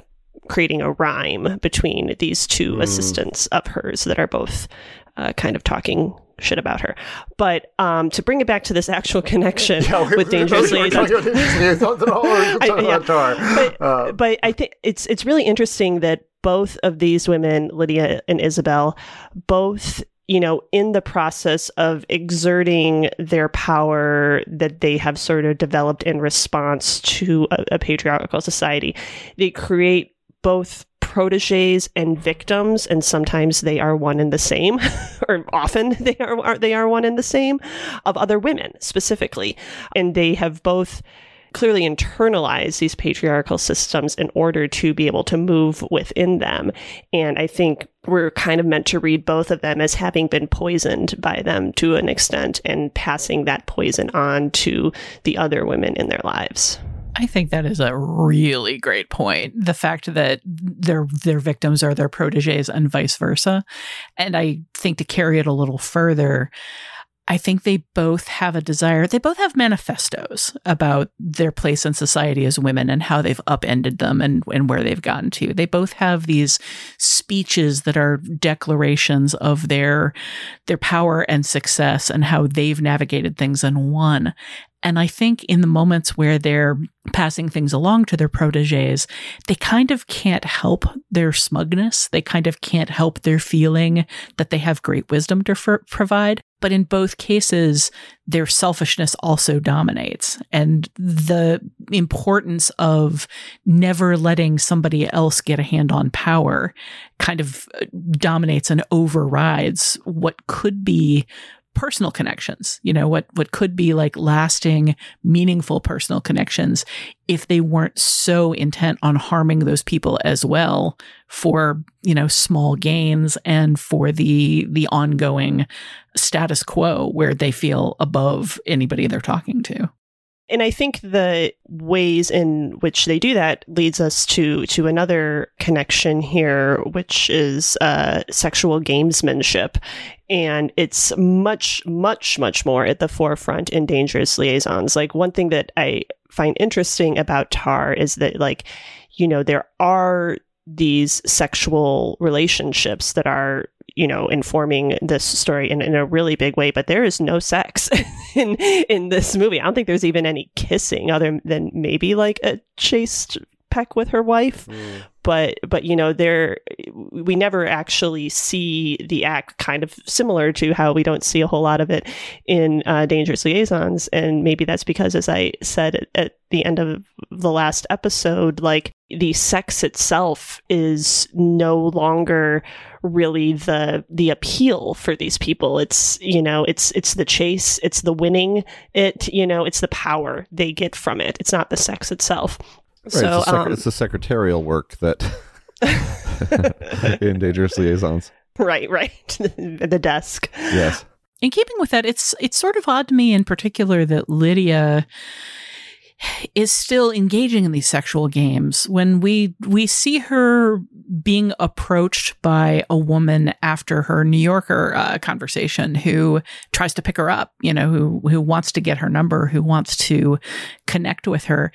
creating a rhyme between these two
Mm.
assistants of hers that are both uh, kind of talking shit about her. But um, to bring it back to this actual connection with Dangerous
We're
Liaisons,
Dangerous Liaisons we're
I-
talking
yeah. but,
Uh,
but I think it's it's really interesting that both of these women, Lydia and Isabel, both you know in the process of exerting their power that they have sort of developed in response to a, a patriarchal society, they create both proteges and victims and sometimes they are one and the same or often they are, are they are one and the same of other women specifically and they have both clearly internalize these patriarchal systems in order to be able to move within them. And I think we're kind of meant to read both of them as having been poisoned by them to an extent and passing that poison on to the other women in their lives.
I think that is a really great point. The fact that their their victims are their proteges and vice versa. And I think to carry it a little further, I think they both have a desire. They both have manifestos about their place in society as women and how they've upended them and, and where they've gotten to. They both have these speeches that are declarations of their their power and success and how they've navigated things and won. And I think in the moments where they're passing things along to their proteges, they kind of can't help their smugness. They kind of can't help their feeling that they have great wisdom to f- provide. But in both cases, their selfishness also dominates. And the importance of never letting somebody else get a hand on power kind of uh, dominates and overrides what could be personal connections you know what what could be like lasting meaningful personal connections if they weren't so intent on harming those people as well for you know small gains and for the the ongoing status quo where they feel above anybody they're talking to
and I think the ways in which they do that leads us to to another connection here, which is uh, sexual gamesmanship, and it's much, much, much more at the forefront in Dangerous Liaisons. Like one thing that I find interesting about Tar is that, like, you know, there are these sexual relationships that are you know informing this story in, in a really big way but there is no sex in in this movie. I don't think there's even any kissing other than maybe like a chaste peck with her wife. Mm. but but you know there we never actually see the act kind of similar to how we don't see a whole lot of it in uh, dangerous liaisons. And maybe that's because as i said at, at the end of the last episode like the sex itself is no longer really the the appeal for these people. It's you know it's it's the chase it's the winning it you know it's the power they get from it. It's not the sex itself.
Right,
so
it's, the
um,
it's the secretarial work that in dangerous liaisons.
right right. The desk.
Yes.
in keeping with that, it's it's sort of odd to me in particular that Lydia is still engaging in these sexual games when we we see her being approached by a woman after her New Yorker uh, conversation who tries to pick her up, you know, who who wants to get her number, who wants to connect with her.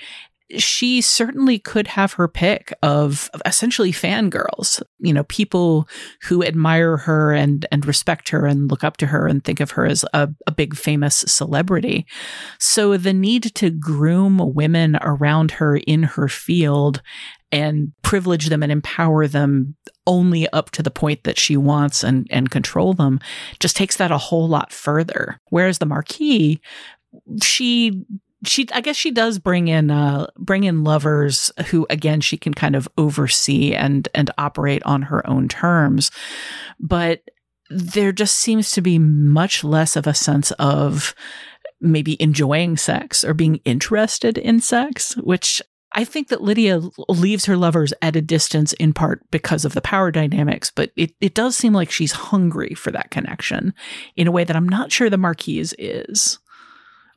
She certainly could have her pick of, essentially fangirls, you know, people who admire her and and respect her and look up to her and think of her as a, a big famous celebrity. So the need to groom women around her in her field and privilege them and empower them only up to the point that she wants and, and control them just takes that a whole lot further. Whereas the Marquis, she she I guess she does bring in uh bring in lovers who again she can kind of oversee and and operate on her own terms. But there just seems to be much less of a sense of maybe enjoying sex or being interested in sex, which I think that Lydia leaves her lovers at a distance in part because of the power dynamics, but it, it does seem like she's hungry for that connection in a way that I'm not sure the Marquise is.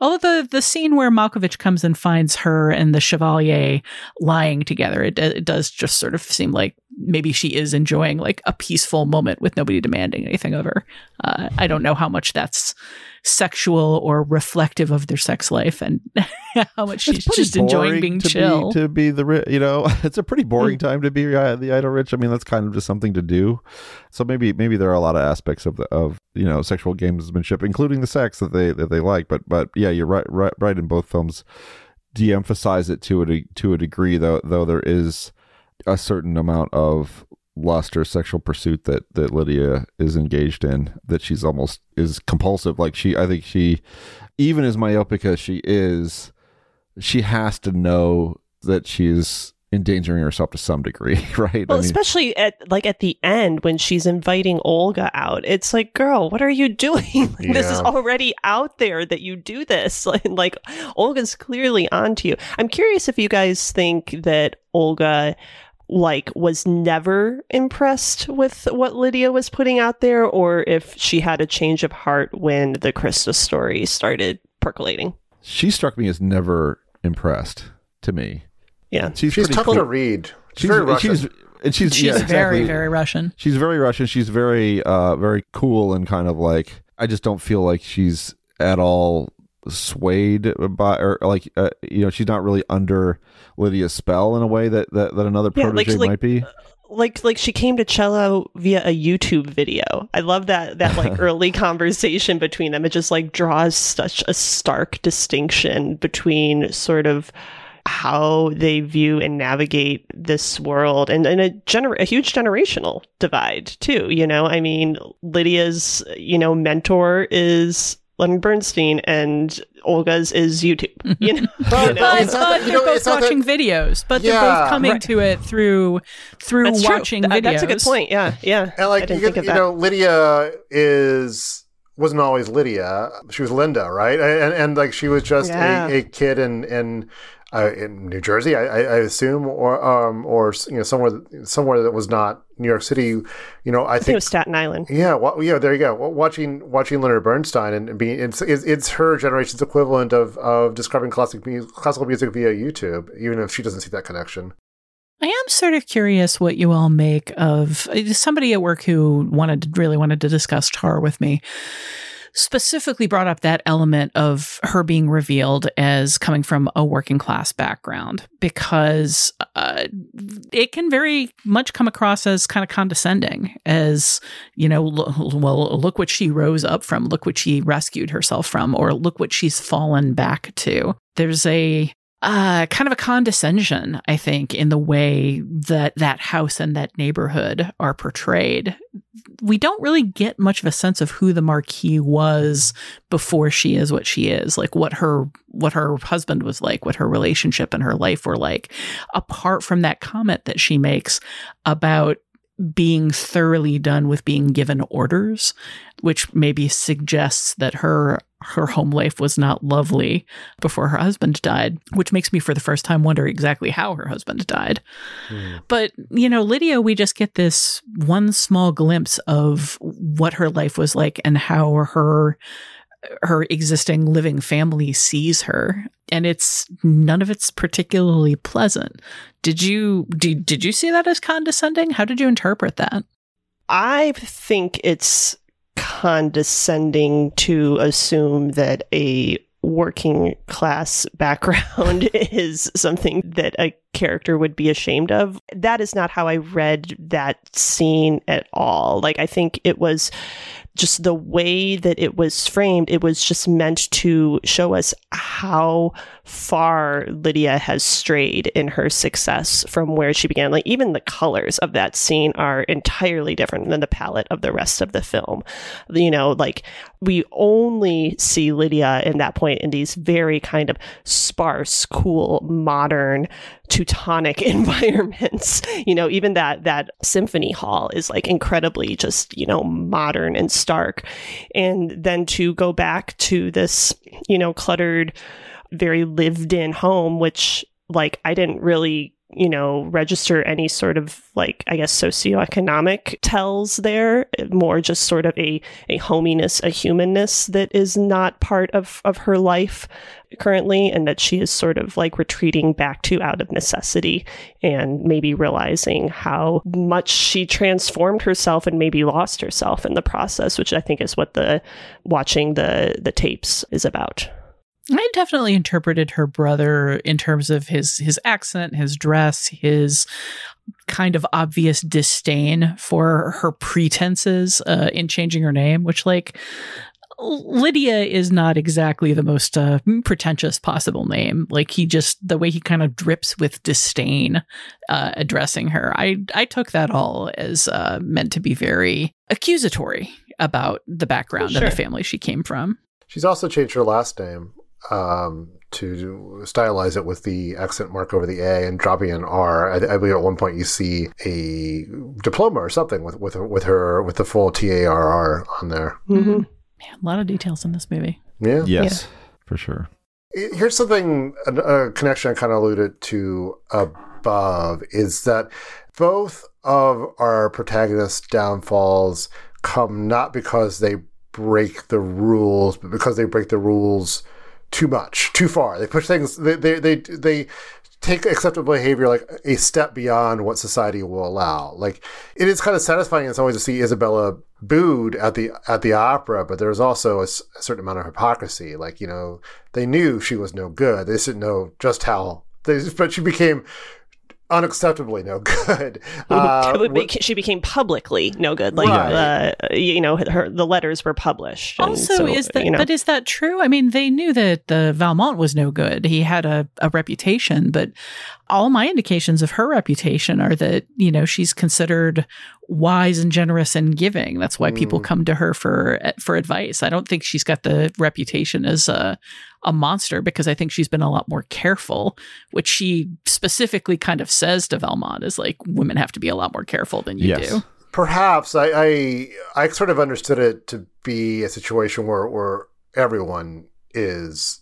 Although the, the scene where Malkovich comes and finds her and the Chevalier lying together, it, it does just sort of seem like maybe she is enjoying like a peaceful moment with nobody demanding anything of her. Uh, I don't know how much that's sexual or reflective of their sex life and how much she's just enjoying being
to
chill.
Be, to be the ri- you know, it's a pretty boring time to be uh, the idle rich. I mean, that's kind of just something to do. So maybe maybe there are a lot of aspects of the of you know sexual gamesmanship, including the sex that they that they like. But but yeah, you're right right right in both films. De-emphasize it to a to a degree, though. Though there is a certain amount of lust or sexual pursuit that that Lydia is engaged in that she's almost is compulsive like she I think she even as myopic as she is she has to know that she's endangering herself to some degree right
Well,
I mean,
especially at like at the end when she's inviting Olga out, it's like, girl, what are you doing? Like, This is already out there that you do this. Like, like Olga's clearly onto you. I'm curious if you guys think that Olga like was never impressed with what Lydia was putting out there, or if she had a change of heart when the Krista story started percolating.
she struck me as never impressed to me
Yeah.
she's,
She's tough
cool.
to read. She's,
she's
very Russian.
she's and she's,
She's
yeah,
very, very Russian.
She's very Russian. She's very, uh, very cool and kind of like. I just don't feel like she's at all swayed by, or like, uh, you know, she's not really under Lydia's spell in a way that that, that another
Yeah,
protege
like- like-
might be.
like like she came to cello via a YouTube video. I love that that like early conversation between them. It just like draws such a stark distinction between sort of how they view and navigate this world and, and a gener- a huge generational divide too you know i mean lydia's you know mentor is leonard bernstein and olga's is youtube you know,
but, but,
it's
but
that-
they're
know,
both
it's not that-
watching videos but they're both coming
Right.
to it through through
That's
watching
Th-
videos
That's a good point. Yeah, yeah.
And like
I didn't
you,
think
get-
of
you
that.
know, Lydia is wasn't always Lydia. She was Linda, right? And, and like she was just
Yeah.
a, a kid in in uh, in New Jersey, I, I I assume, or um or you know somewhere somewhere that was not New York City. You know, I
I think it was Staten Island.
yeah, well, yeah. There you go. Wa- Watching watching Leonard Bernstein and, and being it's, it's it's her generation's equivalent of of discovering classic mu- classical music via YouTube, even if she doesn't see that connection.
I am sort of curious what you all make of uh, somebody at work who wanted to, really wanted to discuss Tar with me. Specifically brought up that element of her being revealed as coming from a working class background because uh, it can very much come across as kind of condescending, as you know, l- well, look what she rose up from, look what she rescued herself from, or look what she's fallen back to. There's a uh, kind of a condescension, I think, in the way that that house and that neighborhood are portrayed. We don't really get much of a sense of who the Marquis was before she is what she is, like what her what her husband was like, what her relationship and her life were like. Apart from that comment that she makes about being thoroughly done with being given orders, which maybe suggests that her her home life was not lovely before her husband died, which makes me for the first time wonder exactly how her husband died. Hmm. But, you know, Lydia, we just get this one small glimpse of what her life was like and how her her existing living family sees her and it's none of it's particularly pleasant did you did, did you see that as condescending how did you interpret that
I think it's condescending to assume that a working class background is something that a character would be ashamed of. That is not how I read that scene at all. Like, I think it was just the way that it was framed, it was just meant to show us how far Lydia has strayed in her success from where she began. Like, even the colors of that scene are entirely different than the palette of the rest of the film. You know, like, we only see Lydia in that point in these very kind of sparse, cool, modern, Teutonic environments. You know, even that that symphony hall is like incredibly just, you know, modern and stark. And then to go back to this, you know, cluttered, very lived in home, which like I didn't really you know, register any sort of like, I guess, socioeconomic tells there, more just sort of a, a hominess, a humanness that is not part of, of her life currently, and that she is sort of like retreating back to out of necessity and maybe realizing how much she transformed herself and maybe lost herself in the process, which I think is what the watching the the tapes is about.
I definitely interpreted her brother in terms of his his accent, his dress, his kind of obvious disdain for her pretenses uh, in changing her name, which like Lydia is not exactly the most uh, pretentious possible name. Like he just the way he kind of drips with disdain uh, addressing her. I I took that all as uh, meant to be very accusatory about the background
Sure.
and the family she came from.
She's also changed her last name um, to stylize it with the accent mark over the A and dropping an R. I, I believe at one point you see a diploma or something with with her, with her with the full T A R R on there.
Mm-hmm.
Man, a lot of details in this movie.
Yeah.
Yes, for sure.
Here's something a, a connection I kind of alluded to above is that both of our protagonists' downfalls come not because they break the rules, but because they break the rules too much, too far. They push things. They they they, they take acceptable behavior like a step beyond what society will allow. Like it is kind of satisfying in some ways to see Isabella booed at the at the opera, but there's also a, certain amount of hypocrisy. Like you know, they knew she was no good. They didn't know just how. They, but she became unacceptably no good. Uh,
Beca- she became publicly no good. Like, uh, you know, her the letters were published.
Also,
so,
is that
you know,
but is that true? I mean, they knew that the Valmont was no good. He had a, a reputation, but all my indications of her reputation are that you know she's considered wise and generous and giving. That's why people
Mm.
come to her for for advice. I don't think she's got the reputation as a a monster because I think she's been a lot more careful, which she specifically kind of says to Valmont is like women have to be a lot more careful than you
Yes.
do.
Perhaps I, I I sort of understood it to be a situation where where everyone is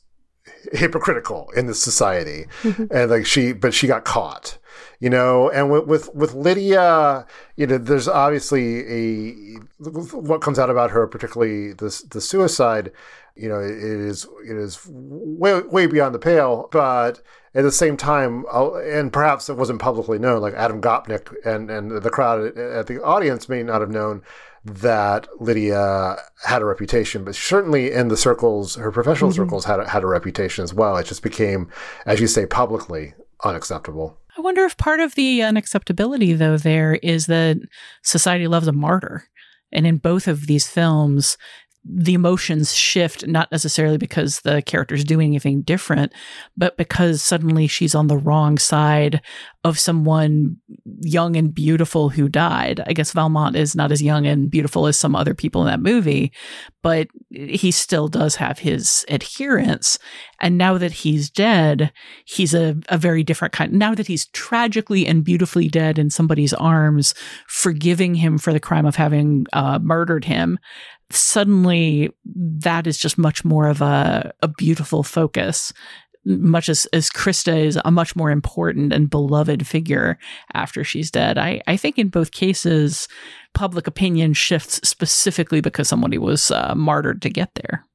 hypocritical in this society, mm-hmm. and like she, but she got caught, you know. And with with, with Lydia, you know, there's obviously a what comes out about her, particularly this the suicide. You know, it is it is way way beyond the pale, but at the same time, and perhaps it wasn't publicly known, like Adam Gopnik and, and the crowd at the audience may not have known that Lydia had a reputation, but certainly in the circles, her professional
Mhm.
circles had a, had a reputation as well. It just became, as you say, publicly unacceptable.
I wonder if part of the unacceptability, though, there is that society loves a martyr. And in both of these films, the emotions shift not necessarily because the character's doing anything different, but because suddenly she's on the wrong side of someone young and beautiful who died. I guess Valmont is not as young and beautiful as some other people in that movie, but he still does have his adherents. And now that he's dead, he's a, a very different kind. Now that he's tragically and beautifully dead in somebody's arms, forgiving him for the crime of having uh, murdered him, suddenly that is just much more of a, a beautiful focus. Much as, as Krista is a much more important and beloved figure after she's dead. I, I think in both cases, public opinion shifts specifically because somebody was uh, martyred to get there.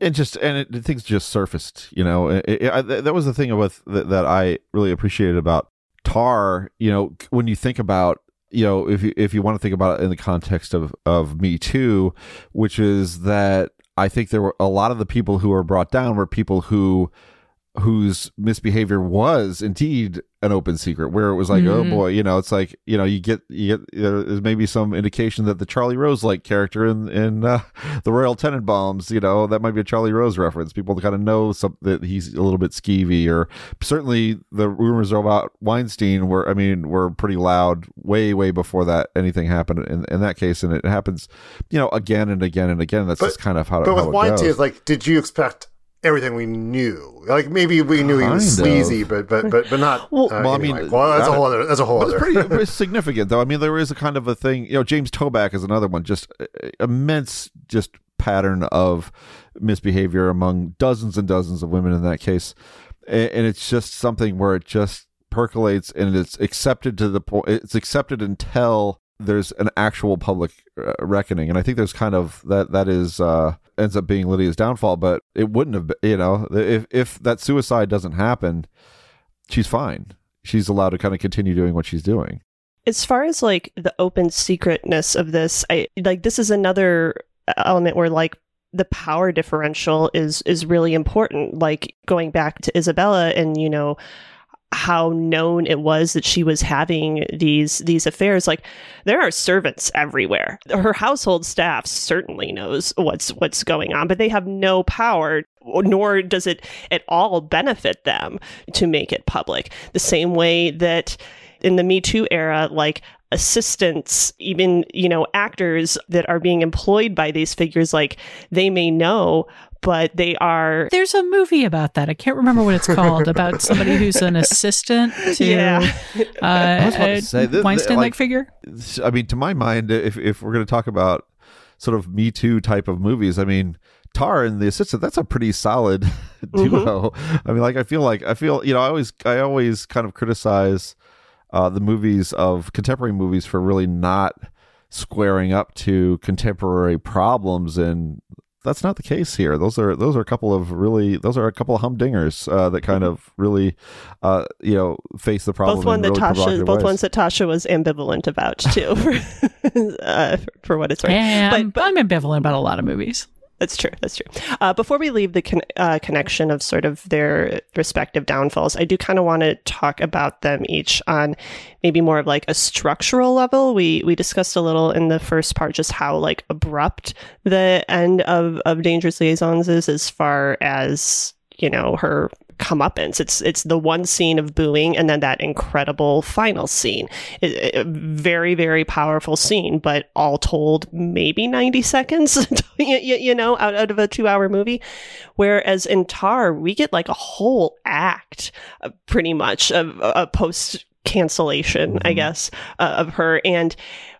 it just and it, things just surfaced you know it, it, I, that was the thing with that, that i really appreciated about tar you know when you think about you know if you if you want to think about it in the context of of me too which is that i think there were a lot of the people who were brought down were people who whose misbehavior was indeed an open secret where it was like oh
Mhm.
boy you know it's like you know you get you get there's maybe some indication that the charlie rose like character in in uh, the royal tenenbaums you know that might be a charlie rose reference people kind of know some, that he's a little bit skeevy or certainly the rumors about weinstein were i mean were pretty loud way way before that anything happened in, in that case and it happens you know again and again and again that's just kind of how,
But
how
with
it
Weinstein,
goes.
it's like, did you expect everything we knew? Like maybe we knew he was
Kind of.
sleazy, but but but but not.
Well,
uh,
well, I mean,
well, that's a whole other. That's a whole
But
other.
it's pretty significant, though. I mean, there is a kind of a thing. You know, James Toback is another one. Just uh, immense, just pattern of misbehavior among dozens and dozens of women in that case, and, and it's just something where it just percolates and it's accepted to the point. It's accepted until there's an actual public uh, reckoning, and I think there's kind of that. That is. uh ends up being Lydia's downfall, but it wouldn't have been, you know, if if that suicide doesn't happen, she's fine. She's allowed to kind of continue doing what she's doing.
as far as like the open secretness of this i like this is another element where like the power differential is is really important like going back to isabella and you know how known it was that she was having these these affairs. Like there are servants everywhere. Her household staff certainly knows what's what's going on but they have no power nor does it at all benefit them to make it public. The same way that in the me too era like assistants even you know actors that are being employed by these figures like they may know but they are
There's a movie about that. I can't remember what it's called about somebody who's an assistant to
Yeah.
uh,
I was about to
a
say, th- th-
Weinstein-like figure.
I mean, to my mind, if if we're going to talk about sort of Me Too type of movies, I mean, Tar and the Assistant, that's a pretty solid duo. I mean, like I feel like I feel you know I always I always kind of criticize uh, the movies of contemporary movies for really not squaring up to contemporary problems and that's not the case here. Those are those are a couple of really those are a couple of humdingers uh, that kind of really uh, you know face the problem.
both one that
really
Tasha, both
ways.
ones that Tasha was ambivalent about too, for, uh, for what it's worth.
Yeah,
but,
I'm, I'm ambivalent about a lot of movies.
That's true. That's true. Uh, before we leave the con- uh, connection of sort of their respective downfalls, I do kind of want to talk about them each on maybe more of like a structural level. We we discussed a little in the first part just how like abrupt the end of of Dangerous Liaisons is as far as you know her comeuppance. It's it's the one scene of booing and then that incredible final scene. It, it, very very powerful scene, but all told, maybe ninety seconds. you, you, know, out, out of a two hour movie. Whereas in Tar, we get like a whole act, uh, pretty much of a post cancellation, mm-hmm. I guess, uh, of her. And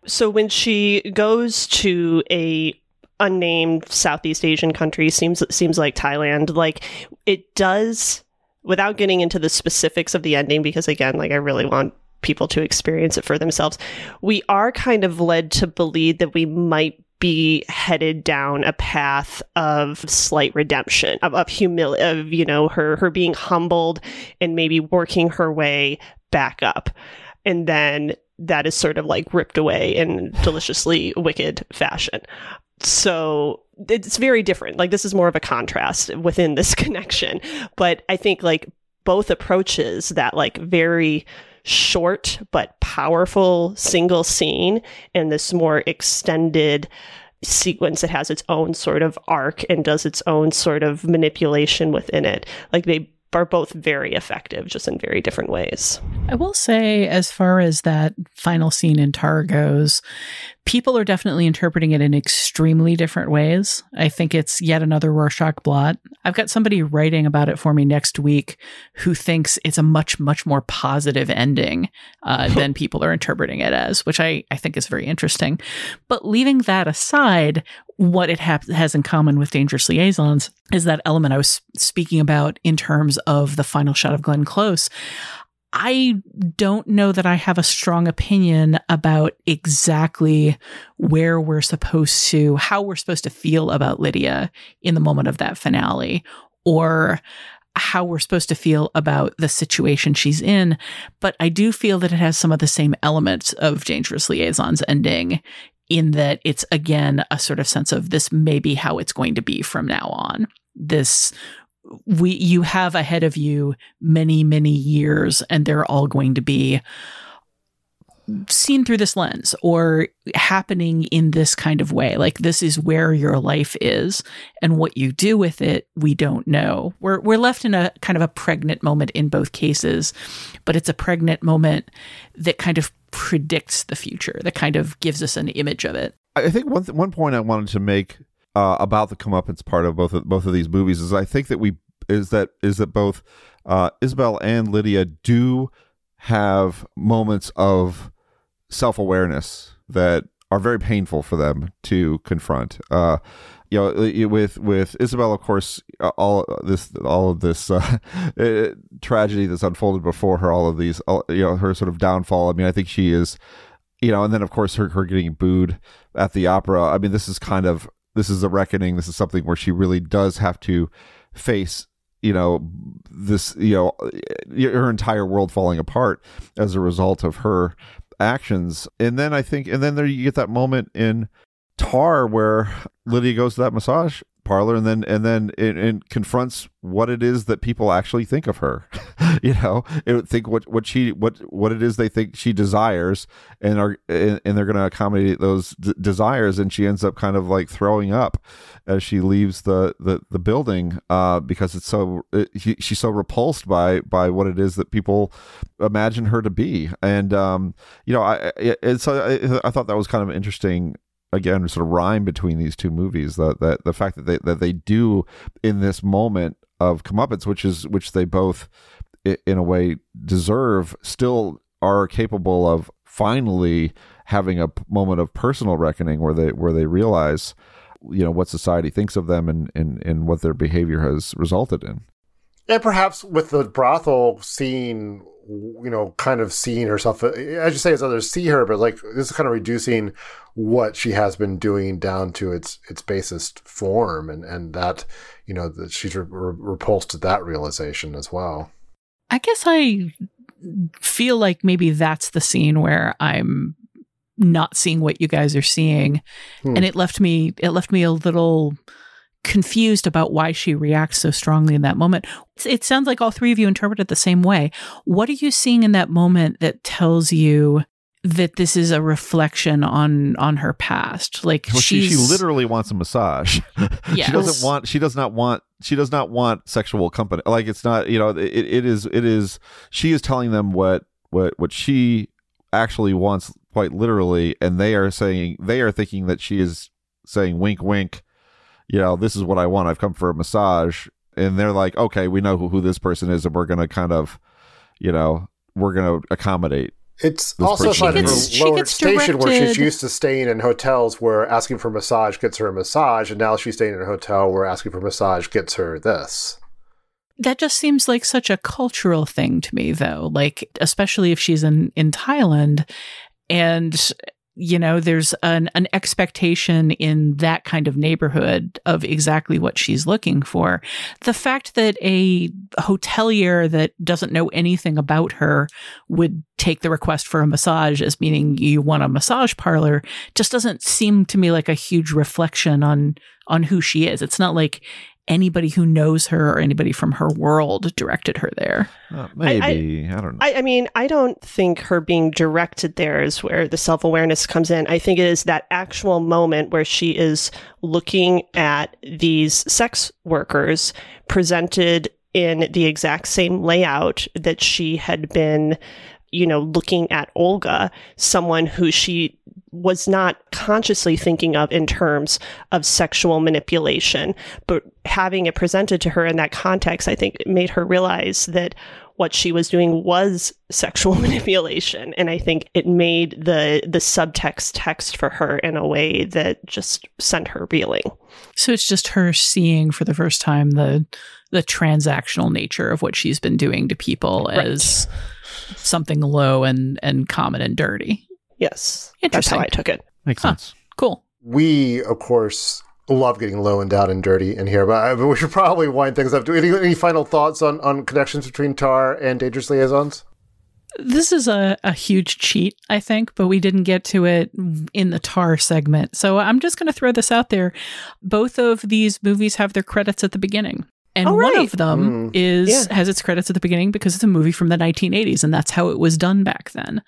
so when she goes to a unnamed Southeast Asian country seems seems like Thailand. Like it does without getting into the specifics of the ending, because again, like I really want people to experience it for themselves. We are kind of led to believe that we might be headed down a path of slight redemption of, of humility of you know her her being humbled and maybe working her way back up and then that is sort of like ripped away in deliciously wicked fashion so it's very different. Like this is more of a contrast within this connection. But I think like both approaches that like very short but powerful single scene and this more extended sequence that has its own sort of arc and does its own sort of manipulation within it. Like they are both very effective, just in very different ways.
I will say, as far as that final scene in Tar goes, people are definitely interpreting it in extremely different ways. I think it's yet another Rorschach blot. I've got somebody writing about it for me next week who thinks it's a much, much more positive ending uh, than people are interpreting it as, which I, I think is very interesting. But leaving that aside, what it ha- has in common with Dangerous Liaisons is that element I was speaking about in terms of the final shot of Glenn Close. I don't know that I have a strong opinion about exactly where we're supposed to, how we're supposed to feel about Lydia in the moment of that finale, or how we're supposed to feel about the situation she's in. But I do feel that it has some of the same elements of Dangerous Liaisons ending in that it's again a sort of sense of this may be how it's going to be from now on. This we you have ahead of you many many years and they're all going to be seen through this lens or happening in this kind of way. Like this is where your life is and what you do with it we don't know. We're we're left in a kind of a pregnant moment in both cases but it's a pregnant moment that kind of predicts the future that kind of gives us an image of it.
I think one th- one point i wanted to make uh, about the comeuppance part of both of both of these movies is I think that we is that is that both uh, Isabel and Lydia do have moments of self awareness that are very painful for them to confront. Uh, you know, with with Isabel, of course, all this all of this uh, tragedy that's unfolded before her, all of these, all, you know, her sort of downfall. I mean, I think she is, you know, and then of course her her getting booed at the opera. I mean, this is kind of this is a reckoning. This is something where she really does have to face you know this you know her entire world falling apart as a result of her actions and then i think and then there you get that moment in tar where lydia goes to that massage parlor and then and then it, it, confronts what it is that people actually think of her you know? It think what what she what what it is they think she desires and are and, and they're going to accommodate those d- desires and she ends up kind of like throwing up as she leaves the the, the building uh, because it's so it, he, she's so repulsed by by what it is that people imagine her to be. And um you know i it, so I, I thought that was kind of interesting again sort of rhyme between these two movies. The the, the fact that they that they do in this moment of comeuppance, which is which they both in a way deserve, still are capable of finally having a moment of personal reckoning where they where they realize you know what society thinks of them and and, and what their behavior has resulted in
and perhaps with the brothel scene you know, kind of seeing herself, as you say, as others see her, but like this is kind of reducing what she has been doing down to its its basest form, and and that you know that she's re- repulsed at that realization as well.
I guess I feel like maybe that's the scene where I'm not seeing what you guys are seeing, hmm. and it left me it left me a little confused about why she reacts so strongly in that moment. It sounds like all three of you interpret it the same way. What are you seeing in that moment that tells you that this is a reflection on on her past? Like
Well, she, she literally wants a massage.
Yes.
she doesn't want. She does not want. She does not want sexual company. Like it's not. You know. It, it is. It is. She is telling them what what what she actually wants quite literally, and they are saying they are thinking that she is saying wink wink. You know, this is what I want. I've come for a massage, and they're like, okay, we know who, who this person is, and we're gonna kind of, you know, we're gonna accommodate.
It's also a
person.
sign of
gets- she
lower
gets
station where she's used to staying in hotels where asking for massage gets her a massage, and now she's staying in a hotel where asking for massage gets her this.
that just seems like such a cultural thing to me though like especially if she's in in thailand and you know there's an an expectation in that kind of neighborhood of exactly what she's looking for. The fact that a hotelier that doesn't know anything about her would take the request for a massage as meaning you want a massage parlor just doesn't seem to me like a huge reflection on on who she is. It's not like anybody who knows her or anybody from her world directed her there.
Uh, maybe I, don't know.
I, I mean, I don't think her being directed there is where the self awareness comes in. I think it is that actual moment where she is looking at these sex workers presented in the exact same layout that she had been, you know, looking at Olga, someone who she was not consciously thinking of in terms of sexual manipulation, but having it presented to her in that context, I think made her realize that what she was doing was sexual manipulation. And I think it made the the subtext text for her in a way that just sent her reeling.
So it's just her seeing for the first time the the transactional nature of what she's been doing to people
Right.
as something low and and common and dirty.
Yes. That's how I took it.
Makes
Huh.
sense.
Cool.
We, of course, love getting low and down and dirty in here, but, but we should probably wind things up. Do any, any final thoughts on, on connections between Tar and Dangerous Liaisons?
This is a, a huge cheat, I think, but we didn't get to it in the tar segment. So I'm just going to throw this out there. Both of these movies have their credits at the beginning. And
Oh,
one
right.
of them
Mm.
is
Yeah.
has its credits at the beginning because it's a movie from the 1980s and that's how it was done back then.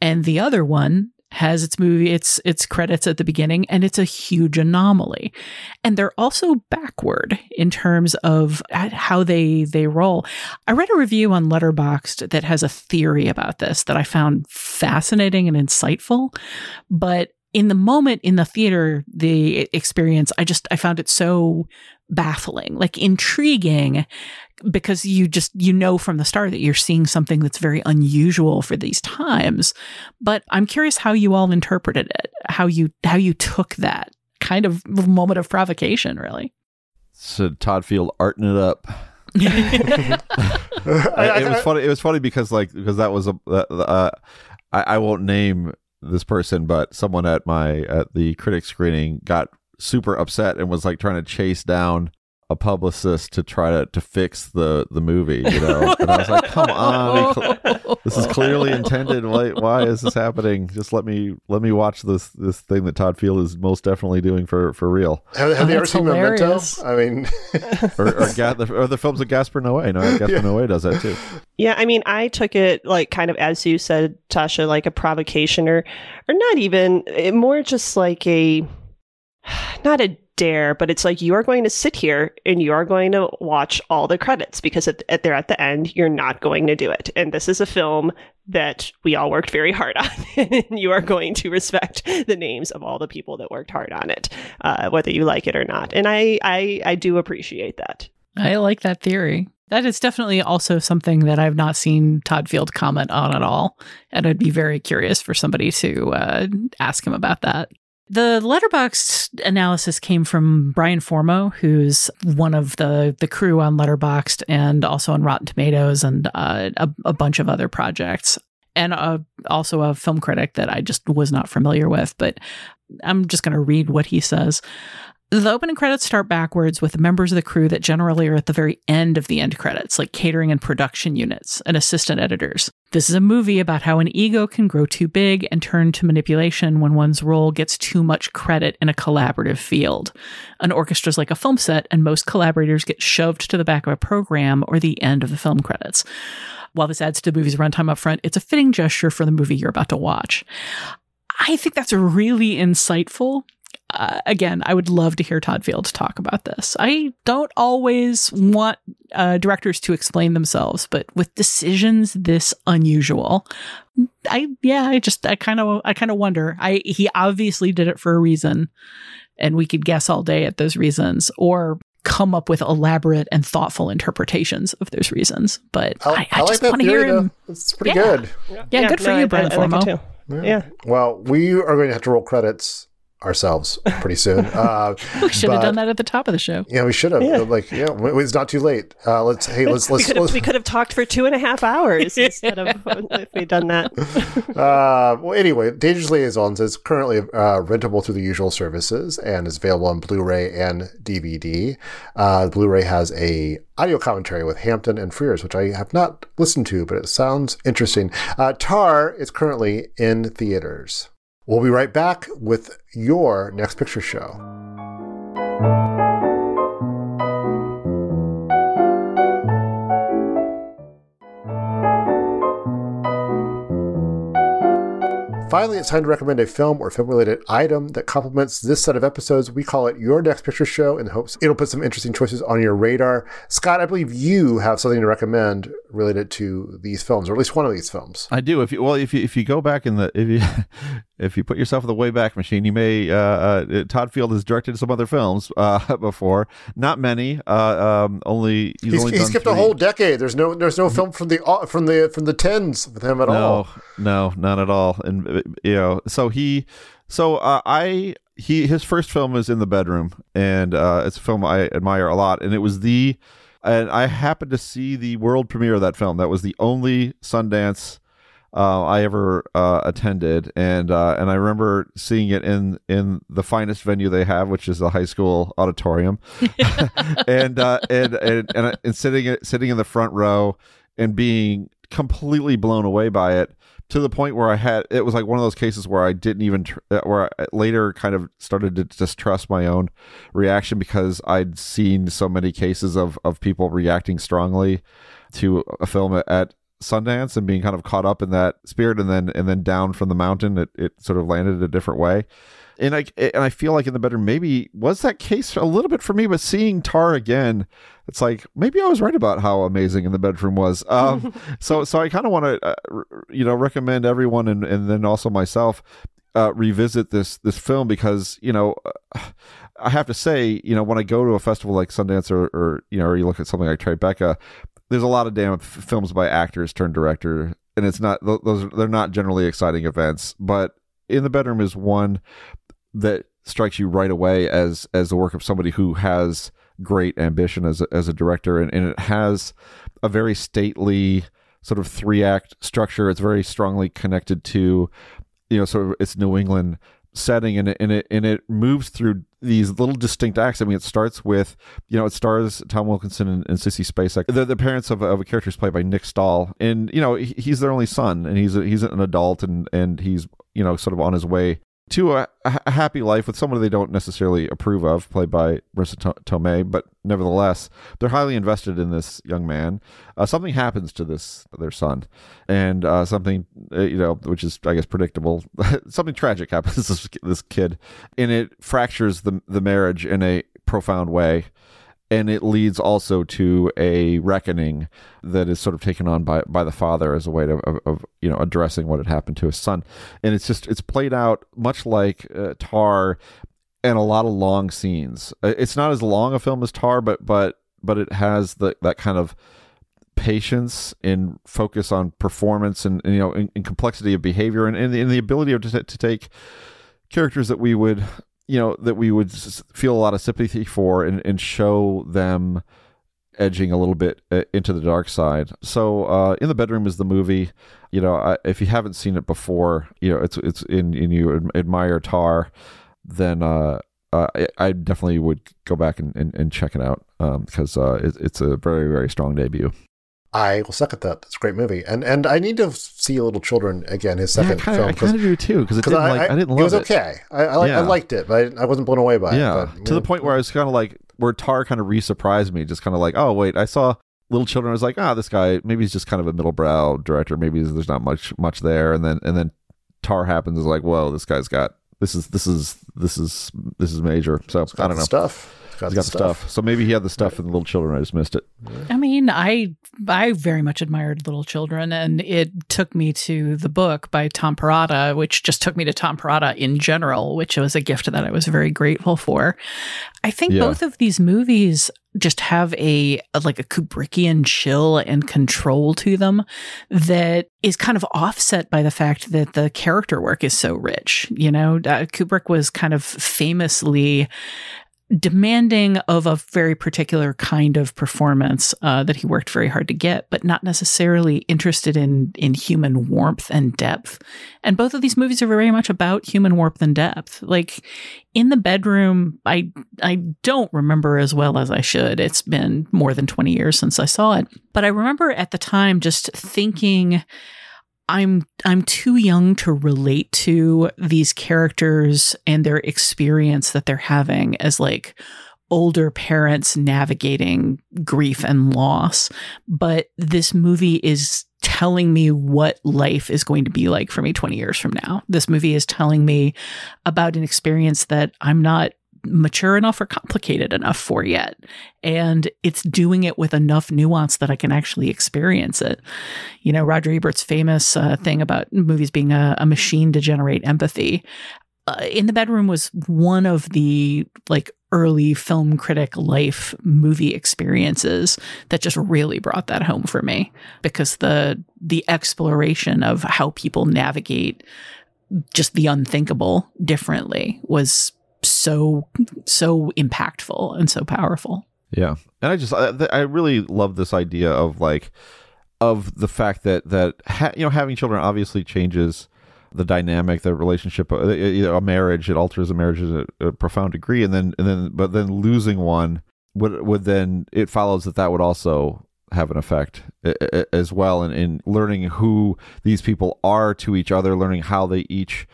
And the other one has its movie its its credits at the beginning and it's a huge anomaly. And they're also backward in terms of uh, how they they roll. I read a review on Letterboxd that has a theory about this that I found fascinating and insightful, but in the moment in the theater the experience I just I found it so baffling, like intriguing because you just you know from the start that you're seeing something that's very unusual for these times. But I'm curious how you all interpreted it, how you how you took that kind of moment of provocation, really.
So Todd Field arting it up.
I- I-
it was funny. It was funny because like because that was a uh, uh, I, I won't name this person, but someone at my at the critic screening got super upset and was like trying to chase down a publicist to try to to fix the the movie. You know, and I was like, come on, cl- this is clearly intended. Why why is this happening? Just let me let me watch this this thing that Todd Field is most definitely doing for for real.
Have, have
Oh,
they ever seen
hilarious.
Memento? I mean,
Or or, Ga- the, or the films of Gaspar Noé. No, Gaspar
Yeah.
Noé does that too.
Yeah, I mean, I took it like kind of as you said, Tasha, like a provocation or or not even it, more just like a not a dare, but it's like you are going to sit here and you are going to watch all the credits because at, at there at the end you're not going to do it. And this is a film that we all worked very hard on, and you are going to respect the names of all the people that worked hard on it, uh, whether you like it or not. And I I, I do appreciate that.
I like that theory. That is definitely also something that I've not seen Todd Field comment on at all. And I'd be very curious for somebody to uh, ask him about that. The Letterboxd analysis came from Brian Formo, who's one of the the crew on Letterboxd and also on Rotten Tomatoes and uh, a, a bunch of other projects, and uh, also a film critic that I just was not familiar with. But I'm just going to read what he says. The opening credits start backwards with members of the crew that generally are at the very end of the end credits, like catering and production units and assistant editors. This is a movie about how an ego can grow too big and turn to manipulation when one's role gets too much credit in a collaborative field. An orchestra is like a film set, and most collaborators get shoved to the back of a program or the end of the film credits. While this adds to the movie's runtime up front, it's a fitting gesture for the movie you're about to watch. I think that's really insightful uh, again, I would love to hear Todd Field talk about this. I don't always want uh, directors to explain themselves, but with decisions this unusual, I yeah, I just I kind of I kind of wonder. I he obviously did it for a reason, and we could guess all day at those reasons, or come up with elaborate and thoughtful interpretations of those reasons. But I, I, I, I just like want to hear him.
It's pretty yeah. good.
Yeah, yeah, good for no, you, Brent
Formo. Like
yeah. yeah. Well, we are going to have to roll credits ourselves pretty soon. Uh,
we should have done that at the top of the show.
Yeah, we should have. Yeah. Like, yeah, it's not too late. Uh, let's hey, let's let's.
we, could have, we could have talked for two and a half hours instead of if we'd done that.
uh, well, anyway, Dangerous Liaisons is currently uh, rentable through the usual services and is available on Blu-ray and DVD. Uh, Blu-ray has a audio commentary with Hampton and Frears, which I have not listened to, but it sounds interesting. Uh, Tar is currently in theaters. We'll be right back with your next picture show. Finally, it's time to recommend a film or film related item that complements this set of episodes. We call it Your Next Picture Show in hopes it'll put some interesting choices on your radar. Scott, I believe you have something to recommend related to these films, or at least one of these films.
I do. If you well, if you if you go back in the if you if you put yourself in the Wayback Machine, you may. Uh, uh, Todd Field has directed some other films uh, before, not many. Uh, um, only
he's, he's,
only
he skipped
three.
a whole decade. There's no there's no film from the uh, from the from the tens with him at
no,
all.
No, none at all. And you know, so he, so uh, I he his first film is in the bedroom, and uh, it's a film I admire a lot, and it was the, and I happened to see the world premiere of that film. That was the only Sundance. Uh, I ever uh, attended, and uh, and I remember seeing it in in the finest venue they have, which is the high school auditorium, and, uh, and and and and sitting sitting in the front row and being completely blown away by it to the point where I had it was like one of those cases where I didn't even tr- uh, where I later kind of started to distrust my own reaction because I'd seen so many cases of of people reacting strongly to a film at Sundance and being kind of caught up in that spirit and then and then down from the mountain it, it sort of landed a different way and I and I feel like in the bedroom maybe was that case a little bit for me, but seeing Tar again, it's like maybe I was right about how amazing in the bedroom was. Um, so so I kind of want to uh, you know recommend everyone and and then also myself uh, revisit this this film because you know. Uh, I have to say, you know, when I go to a festival like Sundance or, or you know, or you look at something like Tribeca, there's a lot of damn films by actors turned director, and it's not those they're not generally exciting events. But in the bedroom is one that strikes you right away as as the work of somebody who has great ambition as a, as a director and, and it has a very stately sort of three act structure it's very strongly connected to you know sort of its new england setting and it and it and it moves through these little distinct acts. I mean, it starts with you know it stars Tom Wilkinson and, and Sissy Spacek. They're the parents of, of a character played by Nick Stahl, and you know he, he's their only son, and he's a, he's an adult, and and he's you know sort of on his way to a, a, happy life with someone they don't necessarily approve of, played by Marisa Tomei, but nevertheless, they're highly invested in this young man. Uh, something happens to this their son, and uh, something uh, you know, which is I guess predictable. something tragic happens to this, this kid, and it fractures the the marriage in a profound way and it leads also to a reckoning that is sort of taken on by by the father as a way to, of, of you know addressing what had happened to his son. And it's just it's played out much like uh, tar and a lot of long scenes. Uh, it's not as long a film as tar but but but it has the that kind of patience and focus on performance and, and you know and, complexity of behavior and, and, the, and the ability of, to, to take characters that we would you know that we would feel a lot of sympathy for and, and show them edging a little bit uh, into the dark side. So, uh, in the bedroom is the movie. You know, I, if you haven't seen it before, you know, it's it's in and you admire Tar, then uh, uh, I, I definitely would go back and, and, and check it out because um, uh, it, it's a very very strong debut.
I will suck at that. It's a great movie, and and I need to see Little Children again. His second
yeah, I kinda,
film.
I kind of do too because I,
I,
like, I, didn't love
it. was okay. I I,
yeah.
I, liked it, but I, wasn't blown away by
yeah.
it. Yeah,
to the point where I was kind of like where Tar kind of re-surprised me, just kind of like, oh wait, I saw Little Children. I was like, ah, this guy maybe he's just kind of a middle brow director. Maybe there's not much much there, and then and then Tar happens is like, whoa, this guy's got this is this is this is this is major. So I don't know
stuff.
Got, got the stuff. stuff. So maybe he had the stuff in the Little Children. I just missed it.
I mean, I I very much admired Little Children, and it took me to the book by Tom Perrotta, which just took me to Tom Perrotta in general, which was a gift that I was very grateful for. I think yeah. both of these movies just have a, a, like a Kubrickian chill and control to them that is kind of offset by the fact that the character work is so rich. You know, uh, Kubrick was kind of famously demanding of a very particular kind of performance uh, that he worked very hard to get, but not necessarily interested in in human warmth and depth. And both of these movies are very much about human warmth and depth. Like in the bedroom, I I don't remember as well as I should. It's been more than twenty years since I saw it, but I remember at the time just thinking I'm I'm too young to relate to these characters and their experience that they're having as like older parents navigating grief and loss. But this movie is telling me what life is going to be like for me 20 years from now. This movie is telling me about an experience that I'm not mature enough or complicated enough for yet. And it's doing it with enough nuance that I can actually experience it. You know, Roger Ebert's famous uh, thing about movies being a, a machine to generate empathy. Uh, in the bedroom was one of the like early film critic life movie experiences that just really brought that home for me because the the exploration of how people navigate just the unthinkable differently was so so impactful and so powerful.
Yeah, and I just I, I really love this idea of like of the fact that that ha- you know having children obviously changes the dynamic, the relationship, uh, you know, a marriage. It alters a marriage to a, a profound degree, and then and then but then losing one would would then it follows that that would also have an effect as well in, in learning who these people are to each other, learning how they each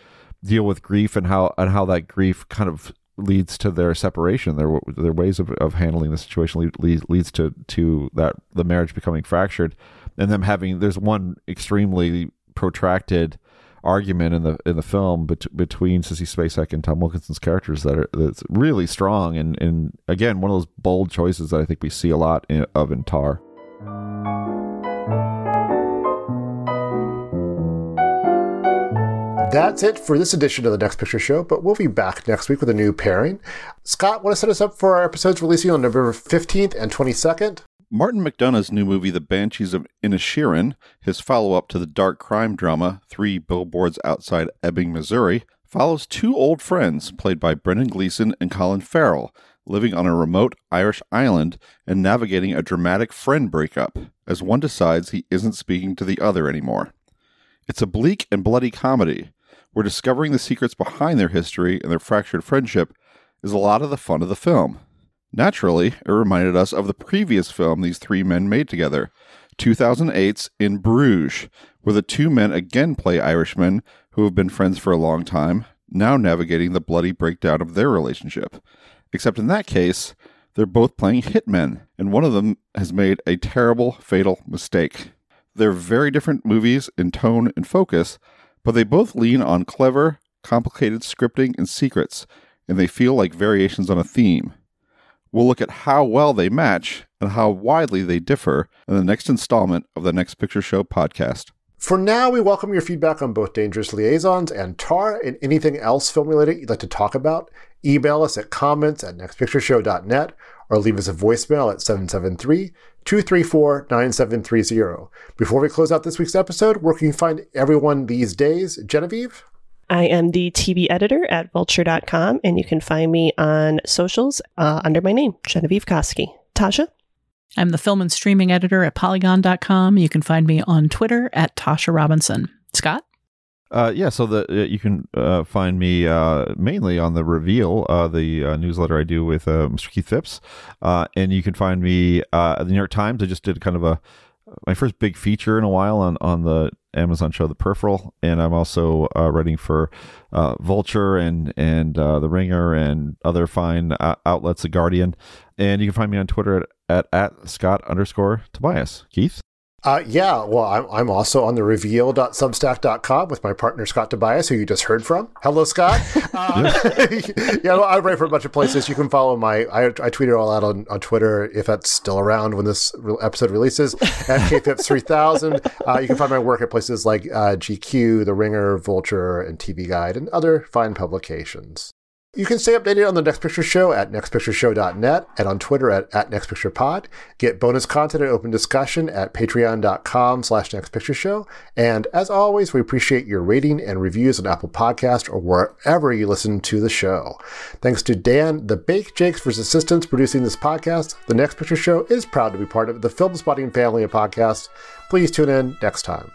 deal with grief and how and how that grief kind of leads to their separation. Their their ways of, of handling the situation leads leads to to that the marriage becoming fractured, and them having there's one extremely protracted argument in the in the film bet- between Sissy Spacek and Tom Wilkinson's characters that are that's really strong and and again one of those bold choices that I think we see a lot in, of in Tar.
That's it for this edition of the Next Picture Show, but we'll be back next week with a new pairing. Scott, want to set us up for our episodes releasing on November 15th and 22nd?
Martin McDonagh's new movie, The Banshees of Inisherin, his follow up to the dark crime drama Three Billboards Outside Ebbing, Missouri, follows two old friends, played by Brendan Gleeson and Colin Farrell, living on a remote Irish island and navigating a dramatic friend breakup as one decides he isn't speaking to the other anymore. It's a bleak and bloody comedy where discovering the secrets behind their history and their fractured friendship is a lot of the fun of the film. Naturally, it reminded us of the previous film these three men made together, 2008's In Bruges, where the two men again play Irishmen who have been friends for a long time, now navigating the bloody breakdown of their relationship. Except in that case, they're both playing hitmen, and one of them has made a terrible, fatal mistake. They're very different movies in tone and focus, but they both lean on clever, complicated scripting and secrets, and they feel like variations on a theme. We'll look at how well they match and how widely they differ in the next installment of the Next Picture Show podcast.
For now, we welcome your feedback on both Dangerous Liaisons and Tar and anything else film related you'd like to talk about. Email us at comments at nextpictureshow.net or leave us a voicemail at 773 234 9730. Before we close out this week's episode, where can you find everyone these days? Genevieve?
I am the TV editor at vulture.com, and you can find me on socials uh, under my name, Genevieve Koski. Tasha?
I'm the film and streaming editor at polygon.com. You can find me on Twitter at Tasha Robinson. Scott?
Uh, yeah, so the uh, you can uh, find me uh, mainly on the Reveal, uh, the uh, newsletter I do with Mr. Keith Phipps, and you can find me at the New York Times. I just did kind of a my first big feature in a while on on the Amazon show The Peripheral, and I'm also writing for Vulture and and The Ringer and other fine outlets, The Guardian, and you can find me on Twitter at, at, at Scott underscore Tobias. Keith.
Uh, yeah, well, I'm, I'm also on the reveal.substack.com with my partner, Scott Tobias, who you just heard from. Hello, Scott. Uh, yeah, well, I write for a bunch of places. You can follow my, I, I tweet it all out on, on Twitter if that's still around when this episode releases, at kphipps3000. Uh, you can find my work at places like uh, GQ, The Ringer, Vulture, and TV Guide, and other fine publications. You can stay updated on the Next Picture Show at nextpictureshow.net and on Twitter at, at nextpicturepod. Get bonus content and open discussion at patreon.com slash nextpictureshow. And as always, we appreciate your rating and reviews on Apple Podcast or wherever you listen to the show. Thanks to Dan, the Bake Jakes for his assistance producing this podcast. The Next Picture Show is proud to be part of the Filmspotting family of podcasts. Please tune in next time.